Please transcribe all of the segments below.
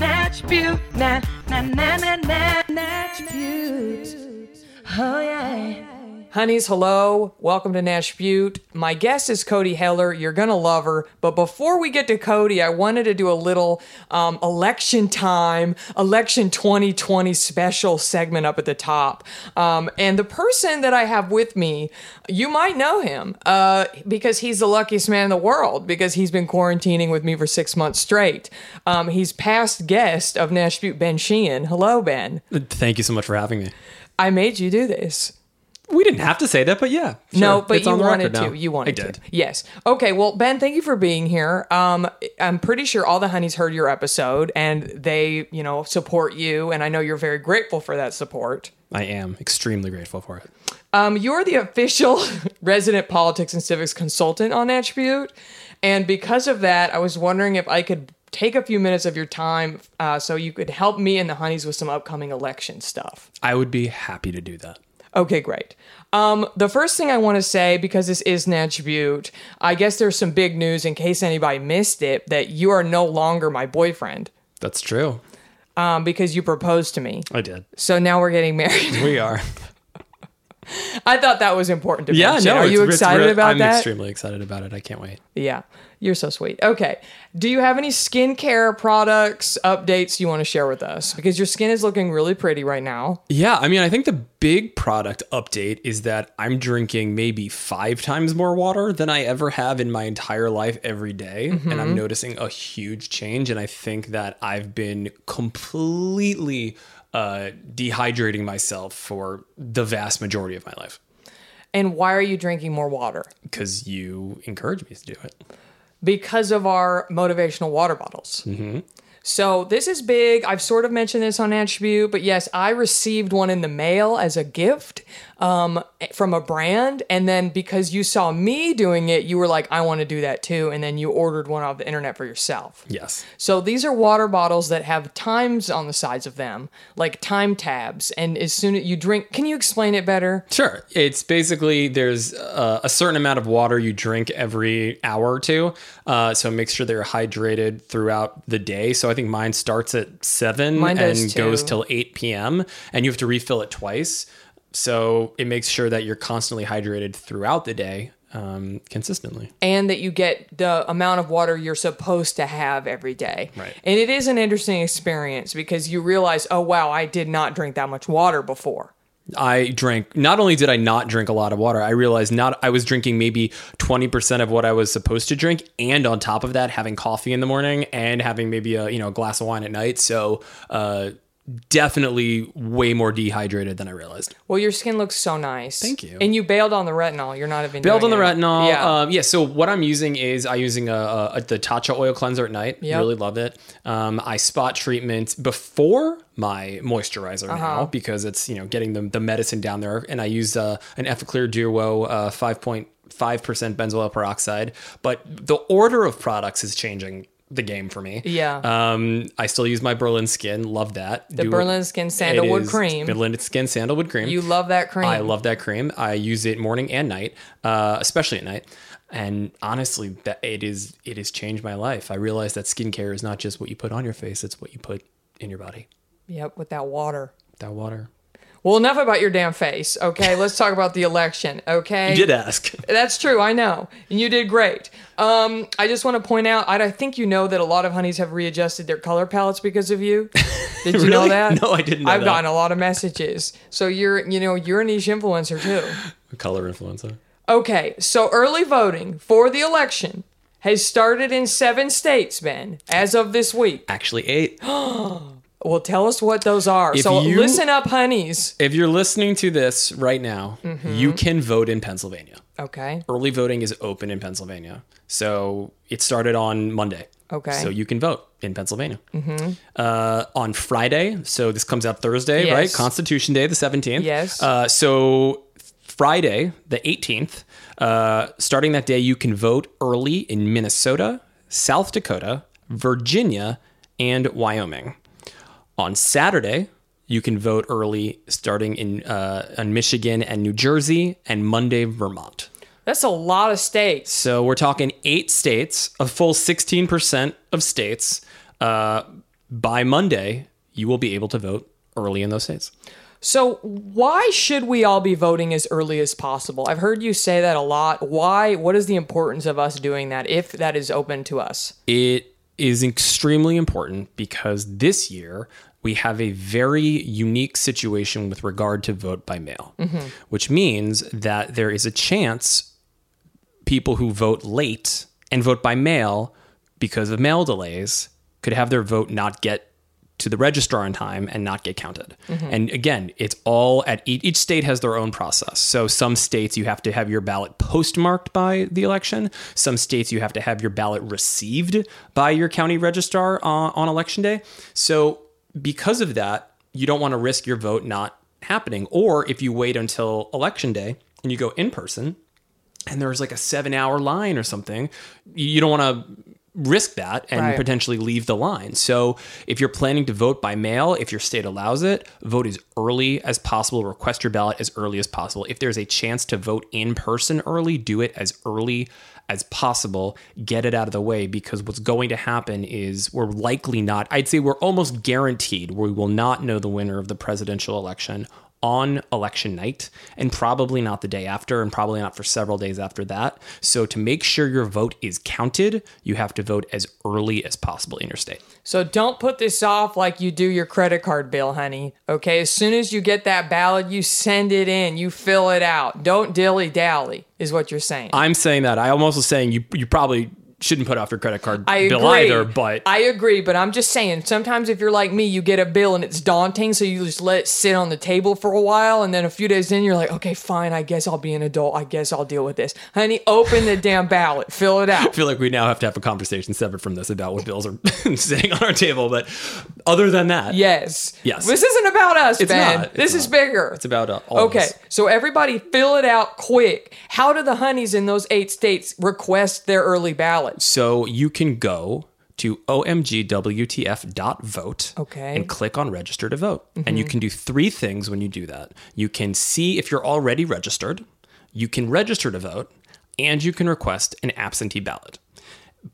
natch na, na, na, na, na, natch. Oh, yeah. Honeys, hello. Welcome to Natch Beaut. My guest is Cody Heller. You're going to love her. But before we get to Cody, I wanted to do a little um, election time, election 2020 special segment up at the top. Um, and the person that I have with me, you might know him uh, because he's the luckiest man in the world because he's been quarantining with me for six months straight. Um, he's past guest of Natch Beaut, Ben Sheehan. Hello, Ben. Thank you so much for having me. I made you do this. We didn't have to say that, but yeah. No, but It's you wanted to. You wanted I did. to. Yes. Okay. Well, Ben, thank you for being here. Um, I'm pretty sure all the honeys heard your episode and they, you know, support you, and I know you're very grateful for that support. I am extremely grateful for it. Um, you're the official resident politics and civics consultant on Natch Beaut, and because of that, I was wondering if I could take a few minutes of your time uh, so you could help me and the honeys with some upcoming election stuff. I would be happy to do that. Okay, great. Um, the first thing I want to say, because this is an attribute, I guess there's some big news in case anybody missed it that you are no longer my boyfriend That's true. um, because you proposed to me. I did. So now we're getting married. We are. I thought that was important to yeah, mention. no. Are you excited about I'm that? extremely excited about it. I can't wait. Yeah, you're so sweet. Okay. Do you have any skincare products, updates you want to share with us? Because your skin is looking really pretty right now. Yeah, I mean, I think the big product update is that I'm drinking maybe five times more water than I ever have in my entire life every day, And Mm-hmm. I'm noticing a huge change. And I think that I've been completely uh, dehydrating myself for the vast majority of my life And why are you drinking more water? because you encourage me to do it. because of our motivational water bottles. So this is big. I've sort of mentioned this on Natch Beaut, but yes, I received one in the mail as a gift um, from a brand, and then because you saw me doing it, you were like, "I want to do that too," and then you ordered one off the internet for yourself. Yes. So these are water bottles that have times on the sides of them, like time tabs, and as soon as you drink, can you explain it better? Sure. It's basically there's uh, a certain amount of water you drink every hour or two. Uh, so make sure that you're hydrated throughout the day. So I think mine starts at 7 Mine and goes till 8 p.m. And you have to refill it twice. So it makes sure that you're constantly hydrated throughout the day um, consistently. and that you get the amount of water you're supposed to have every day. Right. And it is an interesting experience because you realize, oh wow, I did not drink that much water before. I drank not only did I not drink a lot of water, I realized not I was drinking maybe 20% of what I was supposed to drink and on top of that having coffee in the morning and having maybe a, you know, a glass of wine at night. So, uh definitely way more dehydrated than I realized. Well, your skin looks so nice. Thank you. And you bailed on the retinol. You're not even Bailed on the it. retinol. Yeah. Um, yeah. So what I'm using is I using a, a the Tatcha oil cleanser at night. Yep. Really love it. Um, I spot treatment before my moisturizer Uh-huh. now because it's you know getting the the medicine down there, and I use uh, an Effaclear Duo uh, five point five percent benzoyl peroxide. But the order of products is changing the game for me. Yeah. Um, I still use my Berlin Skin. Love that. The Berlin Skin Sandalwood Cream. Berlin Skin Sandalwood Cream. you love that cream. I love that cream. I use it morning and night, uh, especially at night. And honestly, that it is it has changed my life. I realized that skincare is not just what you put on your face; it's what you put in your body. Yep, with that water. That water. Well, enough about your damn face. Okay, let's talk about the election. Okay. You did ask. That's true. I know, and you did great. Um, I just want to point out. I, I think you know that a lot of honeys have readjusted their color palettes because of you. Did you know that? No, I didn't know I've that. gotten a lot of messages. So you're, you know, you're a niche influencer too. A color influencer. Okay, so early voting for the election has started in seven states, Ben, as of this week. Actually, eight. Well, tell us what those are. If so you- listen up, honeys. If you're listening to this right now, Mm-hmm. you can vote in Pennsylvania. Okay. Early voting is open in Pennsylvania. So it started on Monday. Okay. Mm-hmm. So you can vote in Pennsylvania. Uh, on Friday, so this comes out Thursday, Yes. right? Constitution Day, the 17th. Yes. Uh, so Friday, the 18th, uh, starting that day, you can vote early in Minnesota, South Dakota, Virginia, and Wyoming. On Saturday, you can vote early starting in, uh, in Michigan and New Jersey, and Monday, Vermont. That's a lot of states. So we're talking eight states, a full 16% of states. Uh, by Monday, you will be able to vote early in those states. So why should we all be voting as early as possible? I've heard you say that a lot. Why? What is the importance of us doing that if that is open to us? It is extremely important because this year we have a very unique situation with regard to vote by mail, which means that there is a chance people who vote late and vote by mail because of mail delays could have their vote not get to the registrar in time and not get counted. And again, it's all at each, each state has their own process. So some states you have to have your ballot postmarked by the election. Some states you have to have your ballot received by your county registrar on, on election day. So because of that, you don't want to risk your vote not happening. Or if you wait until election day and you go in person, and there's like a seven hour line or something, you don't want to risk that and Right. potentially leave the line. So if you're planning to vote by mail, if your state allows it, vote as early as possible. Request your ballot as early as possible. If there's a chance to vote in person early, do it as early as possible. Get it out of the way because what's going to happen is we're likely not, I'd say we're almost guaranteed we will not know the winner of the presidential election on election night and probably not the day after and probably not for several days after that. So to make sure your vote is counted, you have to vote as early as possible in your state. So don't put this off like you do your credit card bill, honey. Okay, as soon as you get that ballot, you send it in, you fill it out. Don't dilly dally, is what you're saying. I'm saying that. I almost was saying you you probably shouldn't put off your credit card I bill agree. either, but I agree, but I'm just saying sometimes if you're like me, you get a bill and it's daunting, so you just let it sit on the table for a while, and then a few days in, you're like, okay, fine, I guess I'll be an adult. I guess I'll deal with this. Honey, open the damn ballot, fill it out. I feel like we now have to have a conversation separate from this about what bills are sitting on our table. But other than that, Yes. Yes. This isn't about us, It's Ben. not. It's this is not. bigger. It's about, uh, all of Okay, so everybody fill it out quick. How do the honeys in those eight states request their early ballots? So you can go to omgwtf.vote Okay. Mm-hmm. and click on register to vote. And you can do three things when you do that. You can see if you're already registered, you can register to vote, and you can request an absentee ballot.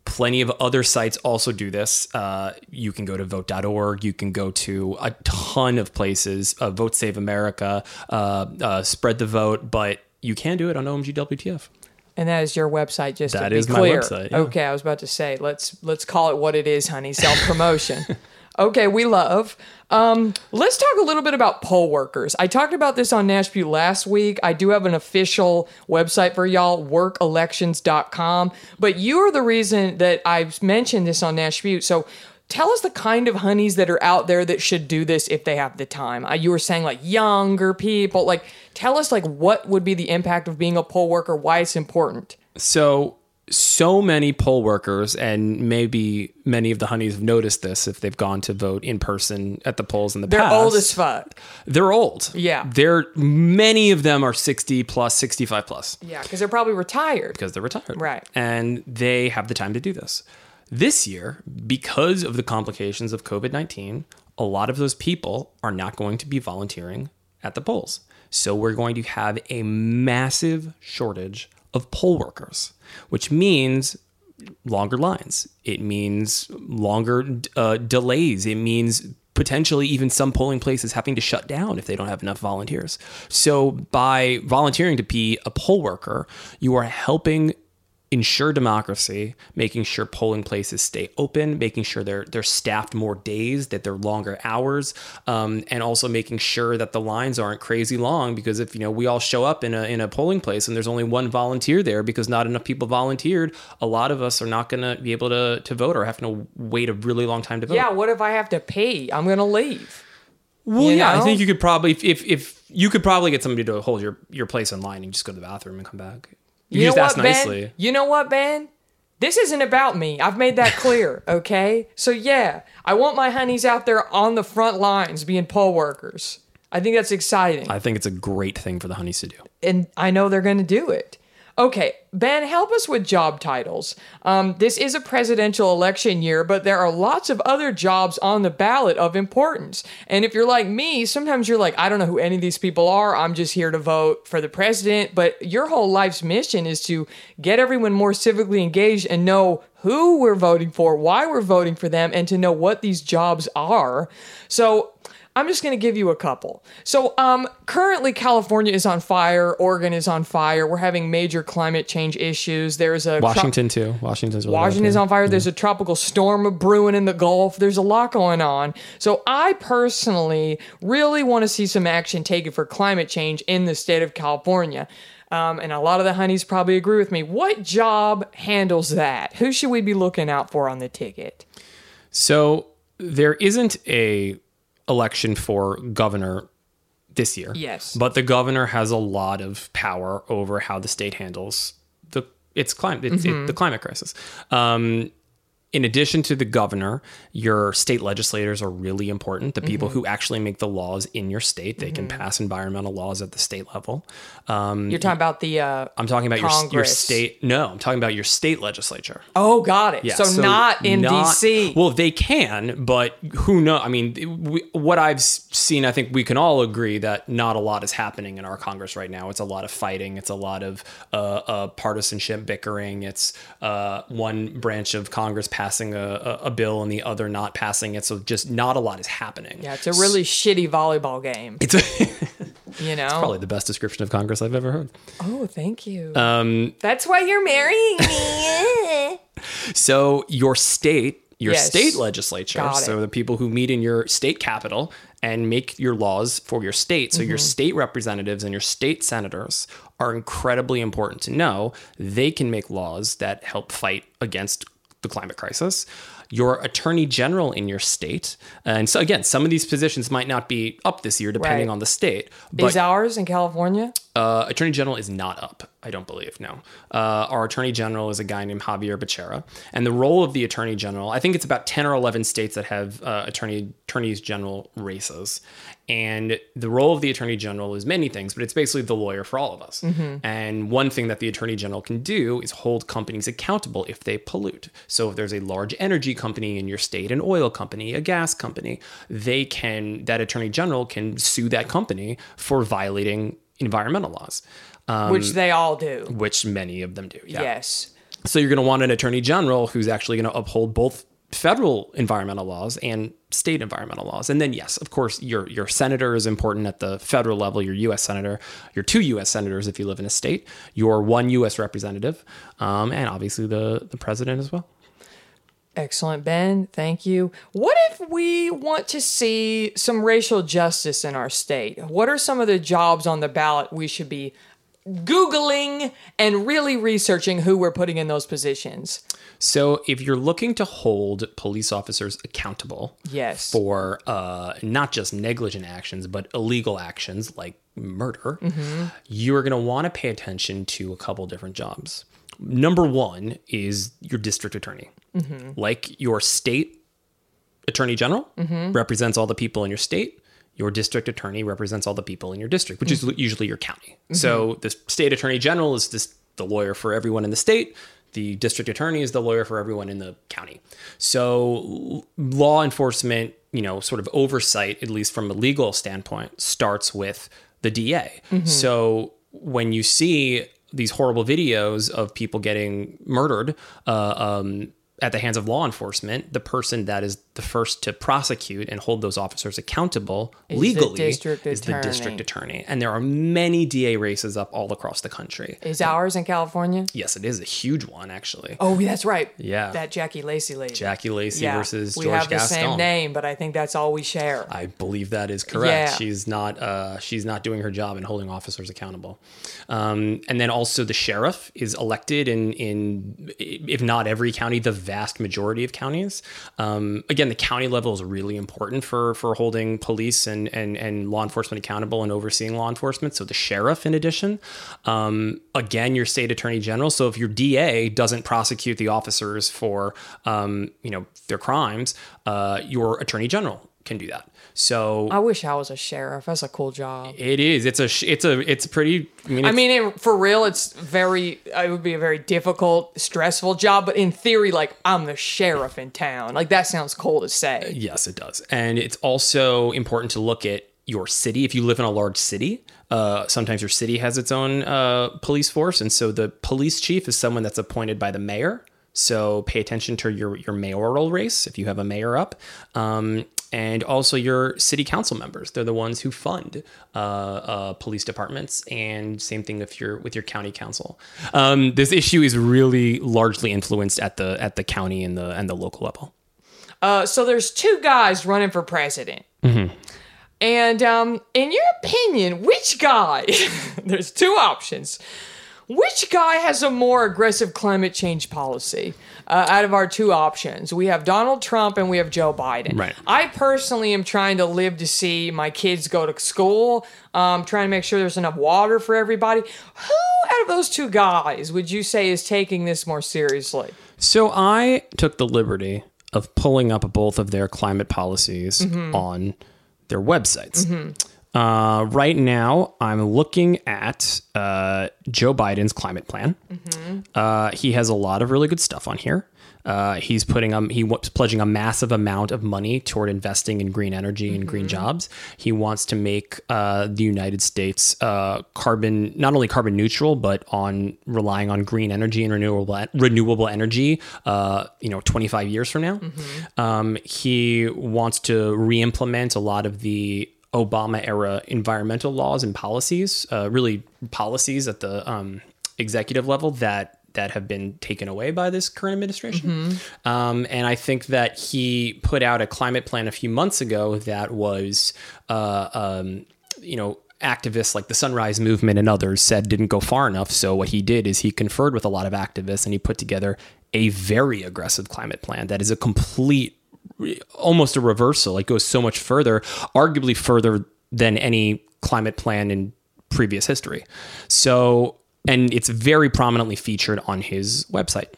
Plenty of other sites also do this. Uh, you can go to vote.org. You can go to a ton of places, uh, Vote Save America, uh, uh, Spread the Vote, but you can do it on OMGWTF. And that is your website, just to That be is my clear. website, yeah. Okay, I was about to say let's let's call it what it is, honey. Self promotion. okay, we love. Um, let's talk a little bit about poll workers. I talked about this on Natch Beaut last week. I do have an official website for y'all, workelections.com. But you are the reason that I've mentioned this on Natch Beaut. So tell us the kind of honeys that are out there that should do this if they have the time. Uh, you were saying like younger people. Like, tell us like what would be the impact of being a poll worker, why it's important. So, so many poll workers, and maybe many of the honeys have noticed this if they've gone to vote in person at the polls in the They're past. old as fuck. They're old. Yeah. They're many of them are 60 plus, 65 plus Yeah, because they're probably retired. because they're retired. Right. And they have the time to do this. This year, because of the complications of COVID 19, a lot of those people are not going to be volunteering at the polls. So we're going to have a massive shortage of poll workers, which means longer lines. It means longer uh, delays. It means potentially even some polling places having to shut down if they don't have enough volunteers. So by volunteering to be a poll worker, you are helping ensure democracy, making sure polling places stay open, making sure they're they're staffed more days, that they're longer hours, um, and also making sure that the lines aren't crazy long. Because if you know we all show up in a in a polling place and there's only one volunteer there because not enough people volunteered, a lot of us are not going to be able to to vote or have to wait a really long time to vote. Yeah, what if I have to pay? I'm gonna leave. Well, You yeah, I think you could probably if, if if you could probably get somebody to hold your your place in line and just go to the bathroom and come back. You, You just know what, nicely. Ben? You know what, Ben? This isn't about me. I've made that clear, okay? So yeah, I want my honeys out there on the front lines being poll workers. I think that's exciting. I think it's a great thing for the honeys to do. and I know they're going to do it. Okay, Ben, help us with job titles. Um, this is a presidential election year, but there are lots of other jobs on the ballot of importance. And if you're like me, sometimes you're like, I don't know who any of these people are. I'm just here to vote for the president. But your whole life's mission is to get everyone more civically engaged and know who we're voting for, why we're voting for them, and to know what these jobs are. So I'm just going to give you a couple. So, um, currently California is on fire. Oregon is on fire. We're having major climate change issues. There's a Washington too. Washington's really Washington is on fire. There's a tropical storm brewing in the Gulf. There's a lot going on. So I personally really want to see some action taken for climate change in the state of California. Um, and a lot of the honeys probably agree with me. What job handles that? Who should we be looking out for on the ticket? So there isn't a election for governor this year. Yes. But the governor has a lot of power over how the state handles the its climate Mm-hmm. it, the climate crisis. Um, in addition to the governor, your state legislators are really important. The people Mm-hmm. who actually make the laws in your state, they can pass environmental laws at the state level. Um, You're talking about the. Uh, I'm talking about your, your state. No, I'm talking about your state legislature. oh, got it. Yeah, so, not in not- DC. Well, they can, but who knows? I mean, we, what I've seen, I think we can all agree that not a lot is happening in our Congress right now. It's a lot of fighting. It's a lot of uh, uh, partisanship, bickering. It's uh, one branch of Congress passing a, a, bill and the other not passing it. So just not a lot is happening. yeah, it's a really shitty volleyball game. It's a, You know. probably the best description of Congress I've ever heard. oh, thank you. Um, That's why you're marrying me. So your state, your Yes. state legislature, so the people who meet in your state capital and make your laws for your state. So Mm-hmm. your state representatives and your state senators are incredibly important to know. They can make laws that help fight against the climate crisis. Your attorney general in your state, and so again, some of these positions might not be up this year depending Right. on the state. But Is ours in California? uh, Attorney General is not up. I don't believe. No. Uh, our Attorney General is a guy named Xavier Becerra, and the role of the Attorney General. I think it's about ten or eleven states that have uh, attorney attorneys general races, and the role of the Attorney General is many things, but it's basically the lawyer for all of us. And one thing that the Attorney General can do is hold companies accountable if they pollute. So if there's a large energy company in your state, an oil company, a gas company, they can that Attorney General can sue that company for violating environmental laws, um, Which they all do. which many of them do. Yeah. Yes. So you're going to want an attorney general who's actually going to uphold both federal environmental laws and state environmental laws. And then yes, of course, your your senator is important at the federal level, your US senator, your two US senators if you live in a state, your one US representative, um, and obviously the the president as well. Excellent, Ben. Thank you. What if we want to see some racial justice in our state? What are some of the jobs on the ballot we should be Googling and really researching who we're putting in those positions? So if you're looking to hold police officers accountable Yes. for uh, not just negligent actions, but illegal actions like murder, mm-hmm. you're going to want to pay attention to a couple different jobs. Number one is your district attorney. Mm-hmm. Like your state attorney general mm-hmm. represents all the people in your state. Your district attorney represents all the people in your district, which is usually your county. So the state attorney general is this the lawyer for everyone in the state. The district attorney is the lawyer for everyone in the county. So l- law enforcement, you know, sort of oversight, at least from a legal standpoint, starts with the DA. So when you see these horrible videos of people getting murdered, uh, um, at the hands of law enforcement, the person that is the first to prosecute and hold those officers accountable the legally district is the district attorney. And there are many DA races up all across the country. Is ours in California? Yes, it is a huge one actually. Oh, that's right. Yeah. That Jackie Lacey lady. Jackie Lacey yeah. versus we George have the Gascón. same name, but I think that's all we share. I believe that is correct. Yeah. She's not uh, she's not doing her job and holding officers accountable. Um, and then also the sheriff is elected in in if not every county, the vast majority of counties. Um, again, the county level is really important for for holding police and and and law enforcement accountable and overseeing law enforcement. So the sheriff, in addition, um, again, your state attorney general. So if your DA doesn't prosecute the officers for um, you know their crimes, uh, your attorney general can do that. So I wish I was a sheriff. That's a cool job. it is. It's a. It's a. It's pretty. I mean. I mean, it, for real, it's very. It would be a very difficult, stressful job. But in theory, like I'm the sheriff in town. Like that sounds cool to say. Yes, it does. And it's also important to look at your city. If you live in a large city, uh, sometimes your city has its own uh, police force, and so the police chief is someone that's appointed by the mayor. So pay attention to your your mayoral race if you have a mayor up, um, and also your city council members. They're the ones who fund uh, uh, police departments, and same thing if you're with your county council. Um, this issue is really largely influenced at the at the county and the and the local level. Uh, so there's two guys running for president. And um, in your opinion, which guy? there's two options. Which guy has a more aggressive climate change policy uh, out of our two options? We have Donald Trump and we have Joe Biden. Right. I personally am trying to live to see my kids go to school, um, trying to make sure there's enough water for everybody. Who out of those two guys would you say is taking this more seriously? So I took the liberty of pulling up both of their climate policies on their websites. Uh, right now, I'm looking at uh, Joe Biden's climate plan. Uh, he has a lot of really good stuff on here. Uh, he's putting um he was pledging a massive amount of money toward investing in green energy and green jobs. He wants to make uh, the United States uh, carbon not only carbon neutral but on relying on green energy and renewable renewable energy. Uh, you know, 25 years from now, um, he wants to re-implement a lot of the Obama era environmental laws and policies, uh, really policies at the um, executive level that that have been taken away by this current administration. Um, and I think that he put out a climate plan a few months ago that was, uh, um, you know. Activists like the Sunrise Movement and others said didn't go far enough. So, what he did is he conferred with a lot of activists and he put together a very aggressive climate plan that is a complete almost a reversal. It goes so much further, arguably further than any climate plan in previous history. So, and it's very prominently featured on his website.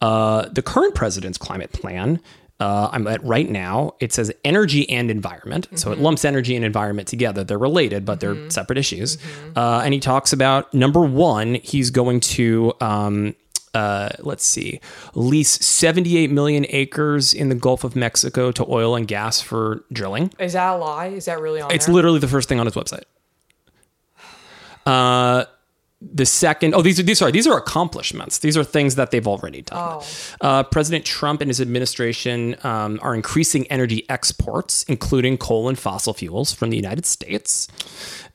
Uh, the current president's climate plan. Uh, I'm at right now. It says energy and environment, so it lumps energy and environment together. They're related, but they're separate issues. Uh, and he talks about number one, he's going to um, uh, let's see, lease 78 million acres in the Gulf of Mexico to oil and gas for drilling. Is that a lie? Is that really on It's there? literally the first thing on his website. Uh, the second, oh, these are these sorry, these are accomplishments. These are things that they've already done. Uh, President Trump and his administration um, are increasing energy exports, including coal and fossil fuels from the United States.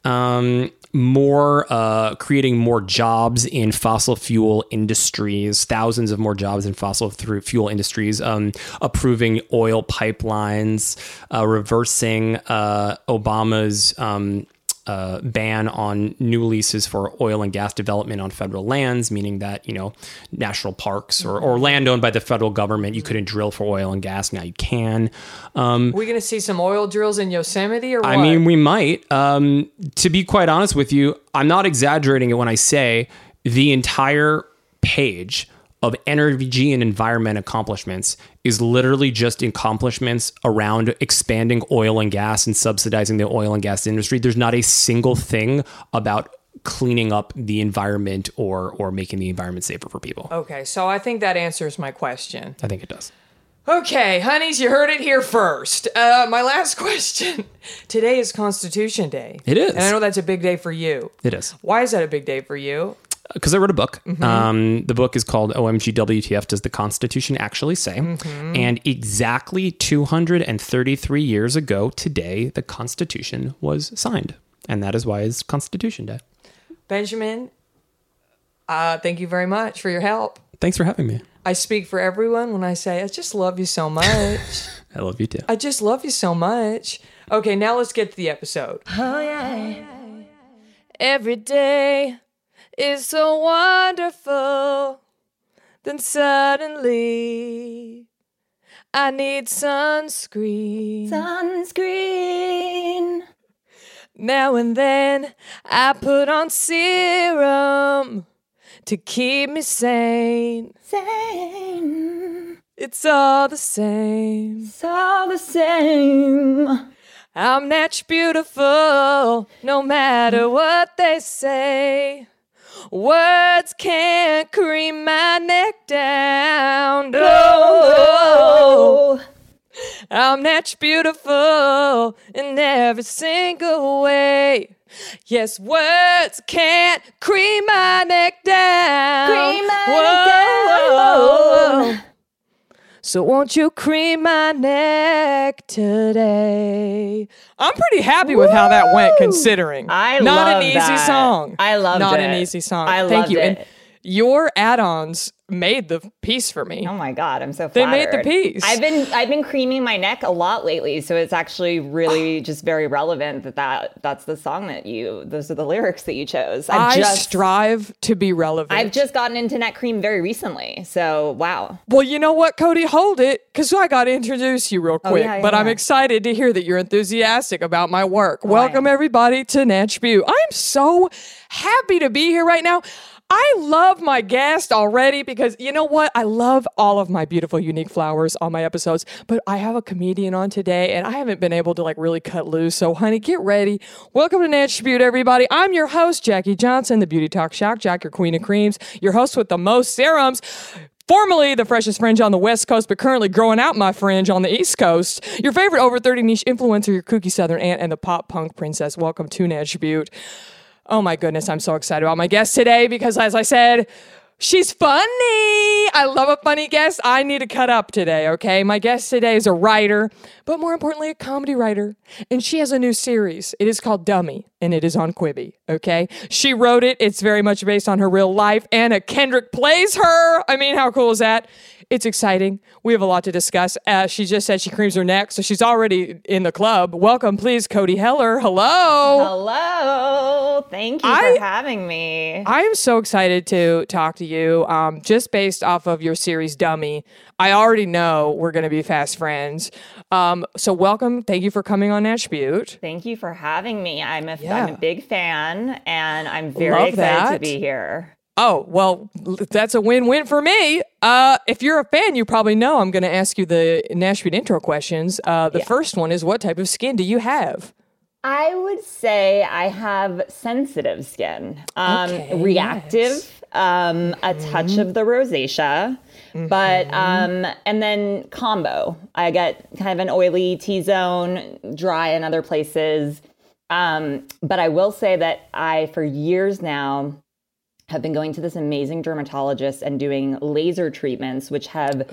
Um, more uh, creating more jobs in fossil fuel industries, thousands of more jobs in fossil fuel industries, um, approving oil pipelines, uh, reversing uh, Obama's um, uh, ban on new leases for oil and gas development on federal lands, meaning that you know national parks or, or land owned by the federal government, you couldn't drill for oil and gas. Now you can. Um, we gonna see some oil drills in Yosemite or what? I mean, we might. Um, to be quite honest with you, I'm not exaggerating it when I say the entire page of energy and environment accomplishments is literally just accomplishments around expanding oil and gas and subsidizing the oil and gas industry. There's not a single thing about cleaning up the environment or or making the environment safer for people. okay, so I think that answers my question. I think it does. Okay, honeys, you heard it here first. Uh, my last question. Today is Constitution Day. It is. And I know that's a big day for you. It is. Why is that a big day for you? Because I wrote a book. Um, the book is called OMG WTF Does the Constitution Actually Say? And exactly 233 years ago today, the Constitution was signed. And that is why it's Constitution Day. Benjamin, uh, thank you very much for your help. Thanks for having me. I speak for everyone when I say I just love you so much. I love you too. I just love you so much. Okay, now let's get to the episode. Oh, yeah. Every day is so wonderful. Then suddenly, I need sunscreen. Sunscreen. Now and then, I put on serum to keep me sane. Same. It's all the same. It's all the same. I'm natural beautiful, no matter what they say. Words can't cream my neck down. No, Oh. I'm natural beautiful in every single way. Yes, words can't cream my neck down. Cream my Whoa. neck down. So won't you cream my neck today? I'm pretty happy with how that went, considering. I not love an easy that. song. I love it. not an easy song. I Thank you. it. And your add-ons made the piece for me. Oh my god, I'm so They made the piece. I've been I've been creaming my neck a lot lately, so it's actually really just very relevant that, that that's the song that you those are the lyrics that you chose. I've I just strive to be relevant. I've just gotten into neck cream very recently. So wow. Well, you know what, Cody? Hold it, because I got to introduce you real oh, quick. Oh, yeah, yeah, but I'm excited to hear that you're enthusiastic about my work. Oh, Welcome, everybody, to Natch Beaut. I'm so happy to be here right now. I love my guest already because you know what? I love all of my beautiful, unique flowers on my episodes, but I have a comedian on today and I haven't been able to like really cut loose. So, honey, get ready. Welcome to Natch everybody. I'm your host, Jackie Johnson, the Beauty Talk Shock Jack, your queen of creams, your host with the most serums. Formerly the freshest fringe on the West Coast, but currently growing out my fringe on the East Coast. Your favorite over 30 niche influencer, your kooky Southern aunt, and the pop punk princess. Welcome to Beaut. Oh my goodness, I'm so excited about my guest today because, as I said, she's funny. I love a funny guest. I need to cut up today, okay? My guest today is a writer, but more importantly, a comedy writer. And she has a new series. It is called Dummy, and it is on Quibi, okay? She wrote it. It's very much based on her real life. Anna Kendrick plays her. I mean, how cool is that? It's exciting. We have a lot to discuss. Uh, she just said she creams her neck, so she's already in the club. Welcome, please, Cody Heller. Hello. Hello. Thank you I- for having me. I am so excited to talk to you. Um, just based off of your series Dummy, I already know we're going to be fast friends. Um, so welcome. Thank you for coming on Beaut. Thank you for having me. I'm a Yeah. am a big fan and I'm very Love excited to be here. Oh, well, that's a win win for me. Uh, if you're a fan, you probably know I'm going to ask you the Natch Beaut intro questions. Uh, the first one is What type of skin do you have? I would say I have sensitive skin, um, Okay, reactive, um, a touch of the rosacea, but um, and then combo. I get kind of an oily T zone, dry in other places. Um, but I will say that I, for years now, have been going to this amazing dermatologist and doing laser treatments, which have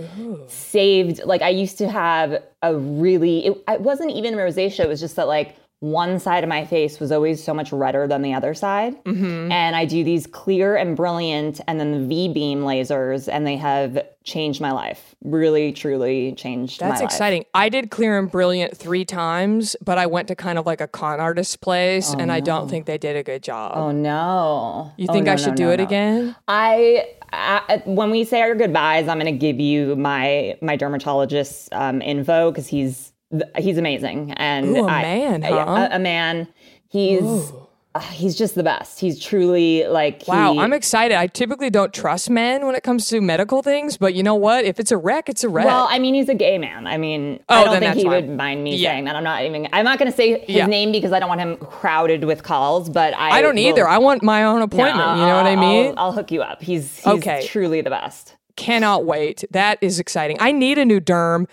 saved. Like I used to have a really, it, it wasn't even rosacea. It was just that like one side of my face was always so much redder than the other side. Mm-hmm. And I do these clear and brilliant, and then the V beam lasers, and they have changed my life. Really, truly changed my That's life. exciting. I did Clear and Brilliant three times, but I went to kind of like a con artist place, and I don't think they did a good job. Oh no! you Oh, think no, I no, should do no, it again? I, I when we say our goodbyes, I'm going to give you my my dermatologist's um, info because he's he's amazing and Ooh, a I- man, yeah, huh? a, a man. He's uh, he's just the best. He's truly like Wow, he- I'm excited. I typically don't trust men when it comes to medical things, but you know what? If it's a wreck, it's a wreck. Well, I mean, he's a gay man. I mean, Oh, I don't think he fine. would mind me Yeah. saying that. I'm not even. I'm not going to say his Yeah. name because I don't want him crowded with calls. But I, I don't will- either. I want my own appointment. I'll- you know what I mean? I'll, I'll hook you up. He's, he's Okay. truly the best. Cannot wait. That is exciting. I need a new derm.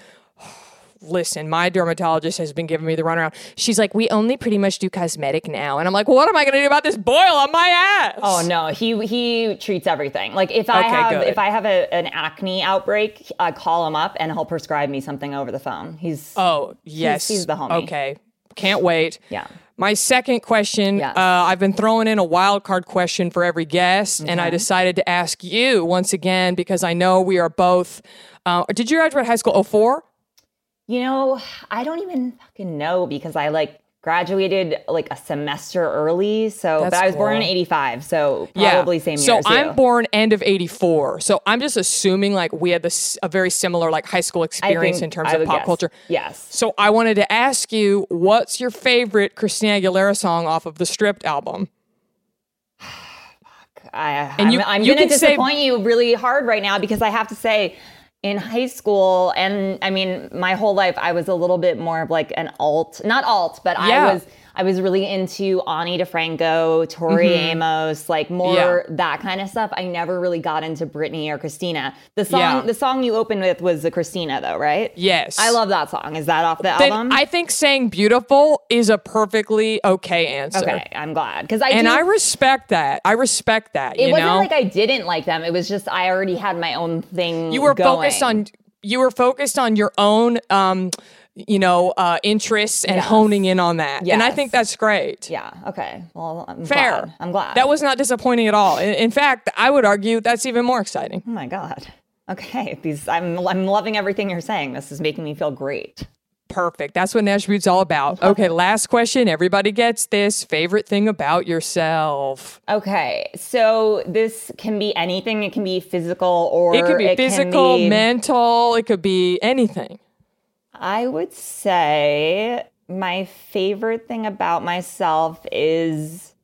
Listen, my dermatologist has been giving me the runaround. She's like, we only pretty much do cosmetic now. And I'm like, well, what am I going to do about this boil on my ass? Oh no, he he treats everything. Like if I Okay, have good. if I have a, an acne outbreak, I call him up and he'll prescribe me something over the phone. He's Oh, yes. he's the homie. Okay. Can't wait. Yeah. My second question, Yes. uh, I've been throwing in a wild card question for every guest, and I decided to ask you once again because I know we are both. Uh, did you graduate high school 04? You know, I don't even fucking know because I like graduated like a semester early. So, That's but I was born in '85, so probably same year. So as I'm you. born end of 84. So I'm just assuming like we had this a very similar like high school experience in terms I of pop guess. culture. Yes. So I wanted to ask you, what's your favorite Christina Aguilera song off of the Stripped album? I, And I'm, you- I'm you going to can say- disappoint you really hard right now because I have to say, in high school, and I mean, my whole life, I was a little bit more of like an alt, not alt, but Yeah. I was. I was really into Ani DiFranco, Tori Amos, like more Mm-hmm. Yeah. that kind of stuff. I never really got into Britney or Christina. The song, Yeah. the song you opened with was the Christina, though, right? Yes. I love that song. Is that off the Then album? I think saying beautiful is a perfectly okay answer. okay, I'm glad because I And do, I respect that. I respect that. It you wasn't know? like I didn't like them. It was just I already had my own thing. you were going. focused on you were focused on your own um you know uh interests and Yes. honing in on that and i think that's great Yeah. Okay. Well, I'm fair Glad. I'm glad. that was not disappointing at all in, in fact i would argue that's even more exciting Oh my god. Okay. These. I'm. I'm loving everything you're saying. This is making me feel great. perfect that's what Natch Beaut's all about okay last question everybody gets this favorite thing about yourself Okay. So this can be anything. It can be physical or it could be physical be- mental it could be anything I would say my favorite thing about myself is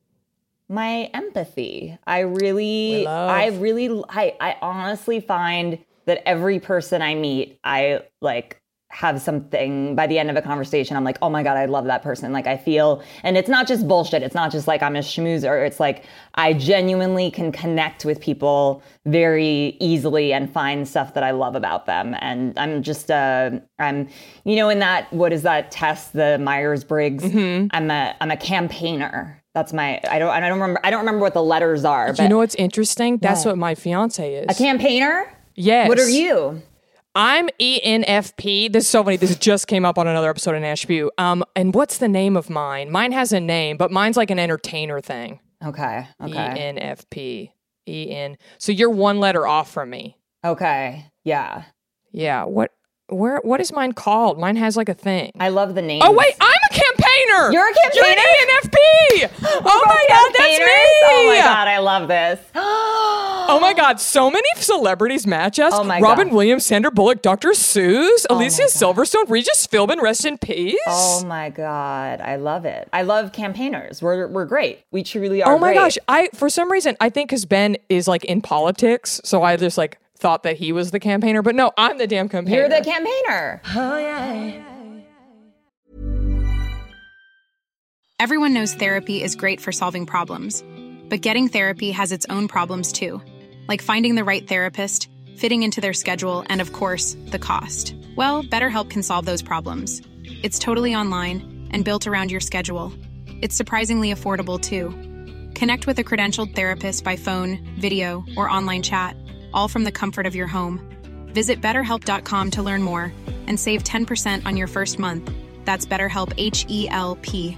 my empathy. I really. I really, I, I honestly find that every person I meet, I like have something by the end of a conversation. I'm like, oh my God, I love that person. Like I feel, and it's not just bullshit. It's not just like I'm a schmoozer. It's like I genuinely can connect with people very easily and find stuff that I love about them. And I'm just, uh, I'm, you know, in that, what is that test, the Myers Briggs? I'm a, I'm a campaigner. That's my, I don't, I don't remember, I don't remember what the letters are, but you know what's interesting that's what my fiance is a campaigner? yes What are you? I'm ENFP. This is so funny. This just came up on another episode of Natch Beaut. Um, and what's the name of mine? Mine has a name, but mine's like an entertainer thing. Okay. Okay. ENFP. EN. So you're one letter off from me. Okay. Yeah. Yeah. What? Where? What is mine called? Mine has like a thing. I love the name. oh wait, I'm a campaigner. You're a campaigner. You're an? ENFP. Oh, oh my god, that's me. Oh my god, I love this. Oh my God, so many celebrities match us. Oh my Robin God. Williams, Sandra Bullock, Dr. Seuss, oh my Alicia God. Silverstone, Regis Philbin, rest in peace. Oh my god, I love it. I love campaigners. We're we're great. We truly are. Oh my great. gosh, I for some reason I think because Ben is like in politics, so I just like thought that he was the campaigner, but no, I'm the damn campaigner. You're the campaigner. Oh, yeah. Everyone knows therapy is great for solving problems, but getting therapy has its own problems too, like finding the right therapist, fitting into their schedule, and of course, the cost. Well, BetterHelp can solve those problems. It's totally online and built around your schedule. It's surprisingly affordable too. Connect with a credentialed therapist by phone, video, or online chat, all from the comfort of your home. Visit betterhelp.com to learn more and save 10% on your first month. That's BetterHelp H E L P.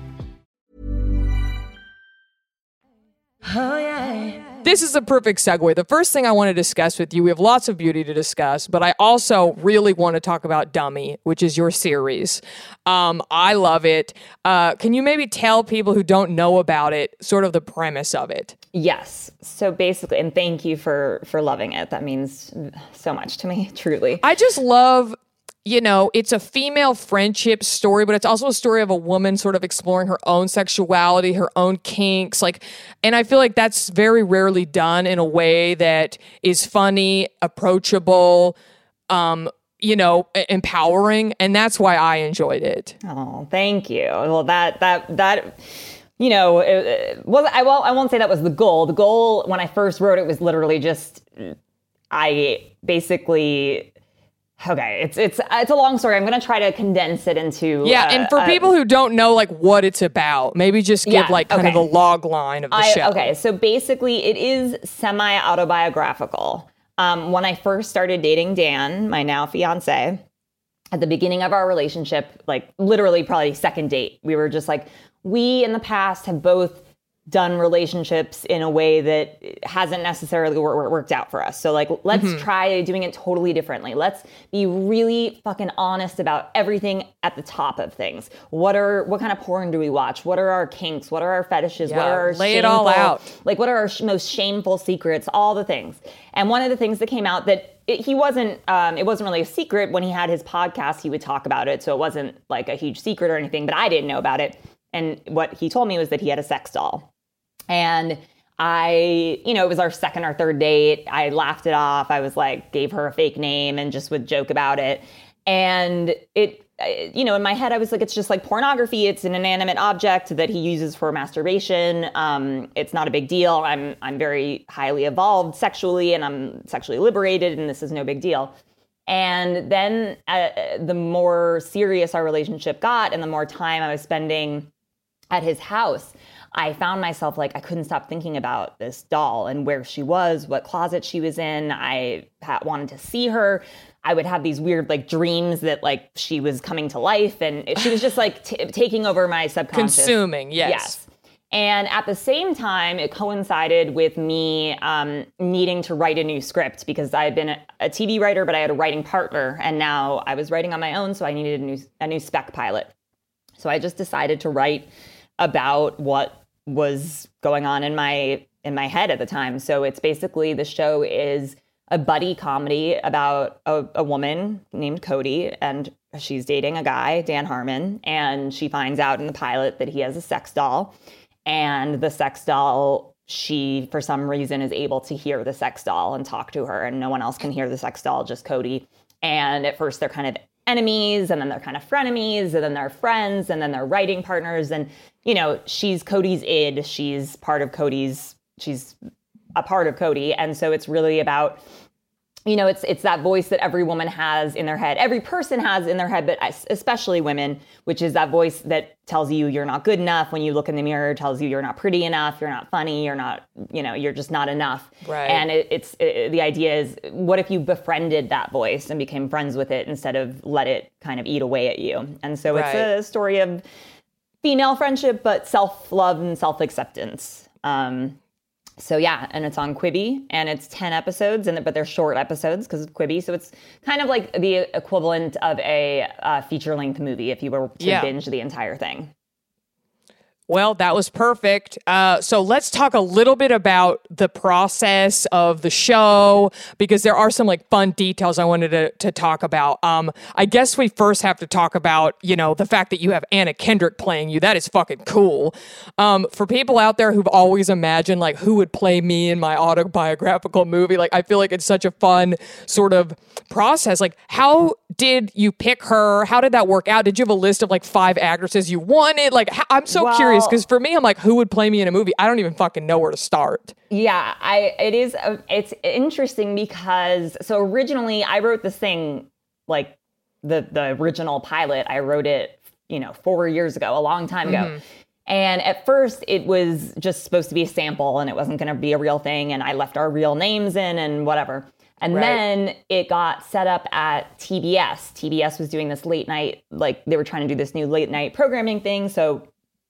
Oh, yeah. This is a perfect segue. The first thing I want to discuss with you, we have lots of beauty to discuss, but I also really want to talk about Dummy, which is your series. Um, I love it. Uh, can you maybe tell people who don't know about it sort of the premise of it? Yes. So basically, and thank you for for loving it. That means so much to me. Truly. I just love, you know, it's a female friendship story, but it's also a story of a woman sort of exploring her own sexuality, her own kinks. Like, and I feel like that's very rarely done in a way that is funny, approachable, um, you know, empowering. And that's why I enjoyed it. Oh, thank you. Well, that that that you know, it, it, well, I won't I won't say that was the goal. The goal when I first wrote it was literally just I basically Okay, it's it's it's a long story. I'm gonna try to condense it into Yeah, uh, and for uh, people who don't know like what it's about, maybe just give Yeah, like kind of the log line of the I, show. Okay, so basically, it is semi autobiographical. Um, when I first started dating Dan, my now fiance, at the beginning of our relationship, like literally probably second date, we were just like, we in the past have both done relationships in a way that hasn't necessarily wor- wor- worked out for us. So like let's Mm-hmm. try doing it totally differently. Let's be really fucking honest about everything at the top of things. What are what kind of porn do we watch? What are our kinks? What are our fetishes? what are our lay it all out. like what are our sh- most shameful secrets all the things and one of the things that came out that it, he wasn't um, it wasn't really a secret when he had his podcast he would talk about it so it wasn't like a huge secret or anything but i didn't know about it and what he told me was that he had a sex doll and I, you know, it was our second or third date. I laughed it off. I was like, gave her a fake name and just would joke about it. And it, you know, in my head, I was like, it's just like pornography. It's an inanimate object that he uses for masturbation. Um, it's not a big deal. I'm, I'm very highly evolved sexually and I'm sexually liberated, and this is no big deal. And then uh, the more serious our relationship got and the more time I was spending at his house, I found myself like I couldn't stop thinking about this doll and where she was, what closet she was in. I wanted to see her. I would have these weird like dreams that like she was coming to life and she was just like t- taking over my subconscious. Consuming, yes. Yes. And at the same time, it coincided with me um, needing to write a new script because I had been a, a TV writer, but I had a writing partner, and now I was writing on my own, so I needed a new a new spec pilot. So I just decided to write about what was going on in my in my head at the time. So it's basically the show is a buddy comedy about a, a woman named Cody and she's dating a guy, Dan Harmon, and she finds out in the pilot that he has a sex doll. And the sex doll, she for some reason is able to hear the sex doll and talk to her, and no one else can hear the sex doll, just Cody. And at first they're kind of enemies and then they're kind of frenemies and then they're friends and then they're writing partners and you know she's cody's id she's part of cody's she's a part of cody and so it's really about you know it's it's that voice that every woman has in their head. Every person has in their head but especially women which is that voice that tells you you're not good enough. When you look in the mirror tells you you're not pretty enough you're not funny you're not you know you're just not enough. Right. and it, it's it, the idea is what if you befriended that voice and became friends with it instead of let it kind of eat away at you? And so Right. it's a story of female friendship but self-love and self-acceptance. Um, so yeah, and it's on Quibi, and it's ten episodes, and but they're short episodes because of Quibi. So it's kind of like the equivalent of a uh, feature-length movie if you were to Yeah. binge the entire thing. Well, that was perfect. Uh, so let's talk a little bit about the process of the show because there are some like fun details I wanted to, to talk about. Um, I guess we first have to talk about you know the fact that you have Anna Kendrick playing you. That is fucking cool. Um, for people out there who've always imagined like who would play me in my autobiographical movie, like I feel like it's such a fun sort of process. Like, how did you pick her? How did that work out? Did you have a list of like five actresses you wanted? Like, how, I'm so curious because for me, I'm like, who would play me in a movie? I don't even fucking know where to start. Yeah, I it is uh, it's interesting because so originally I wrote this thing like the the original pilot. I wrote it, you know, 4 years ago, a long time ago. And at first it was just supposed to be a sample and it wasn't going to be a real thing and I left our real names in and whatever. And Right. then it got set up at TBS. TBS was doing this late night like they were trying to do this new late night programming thing, so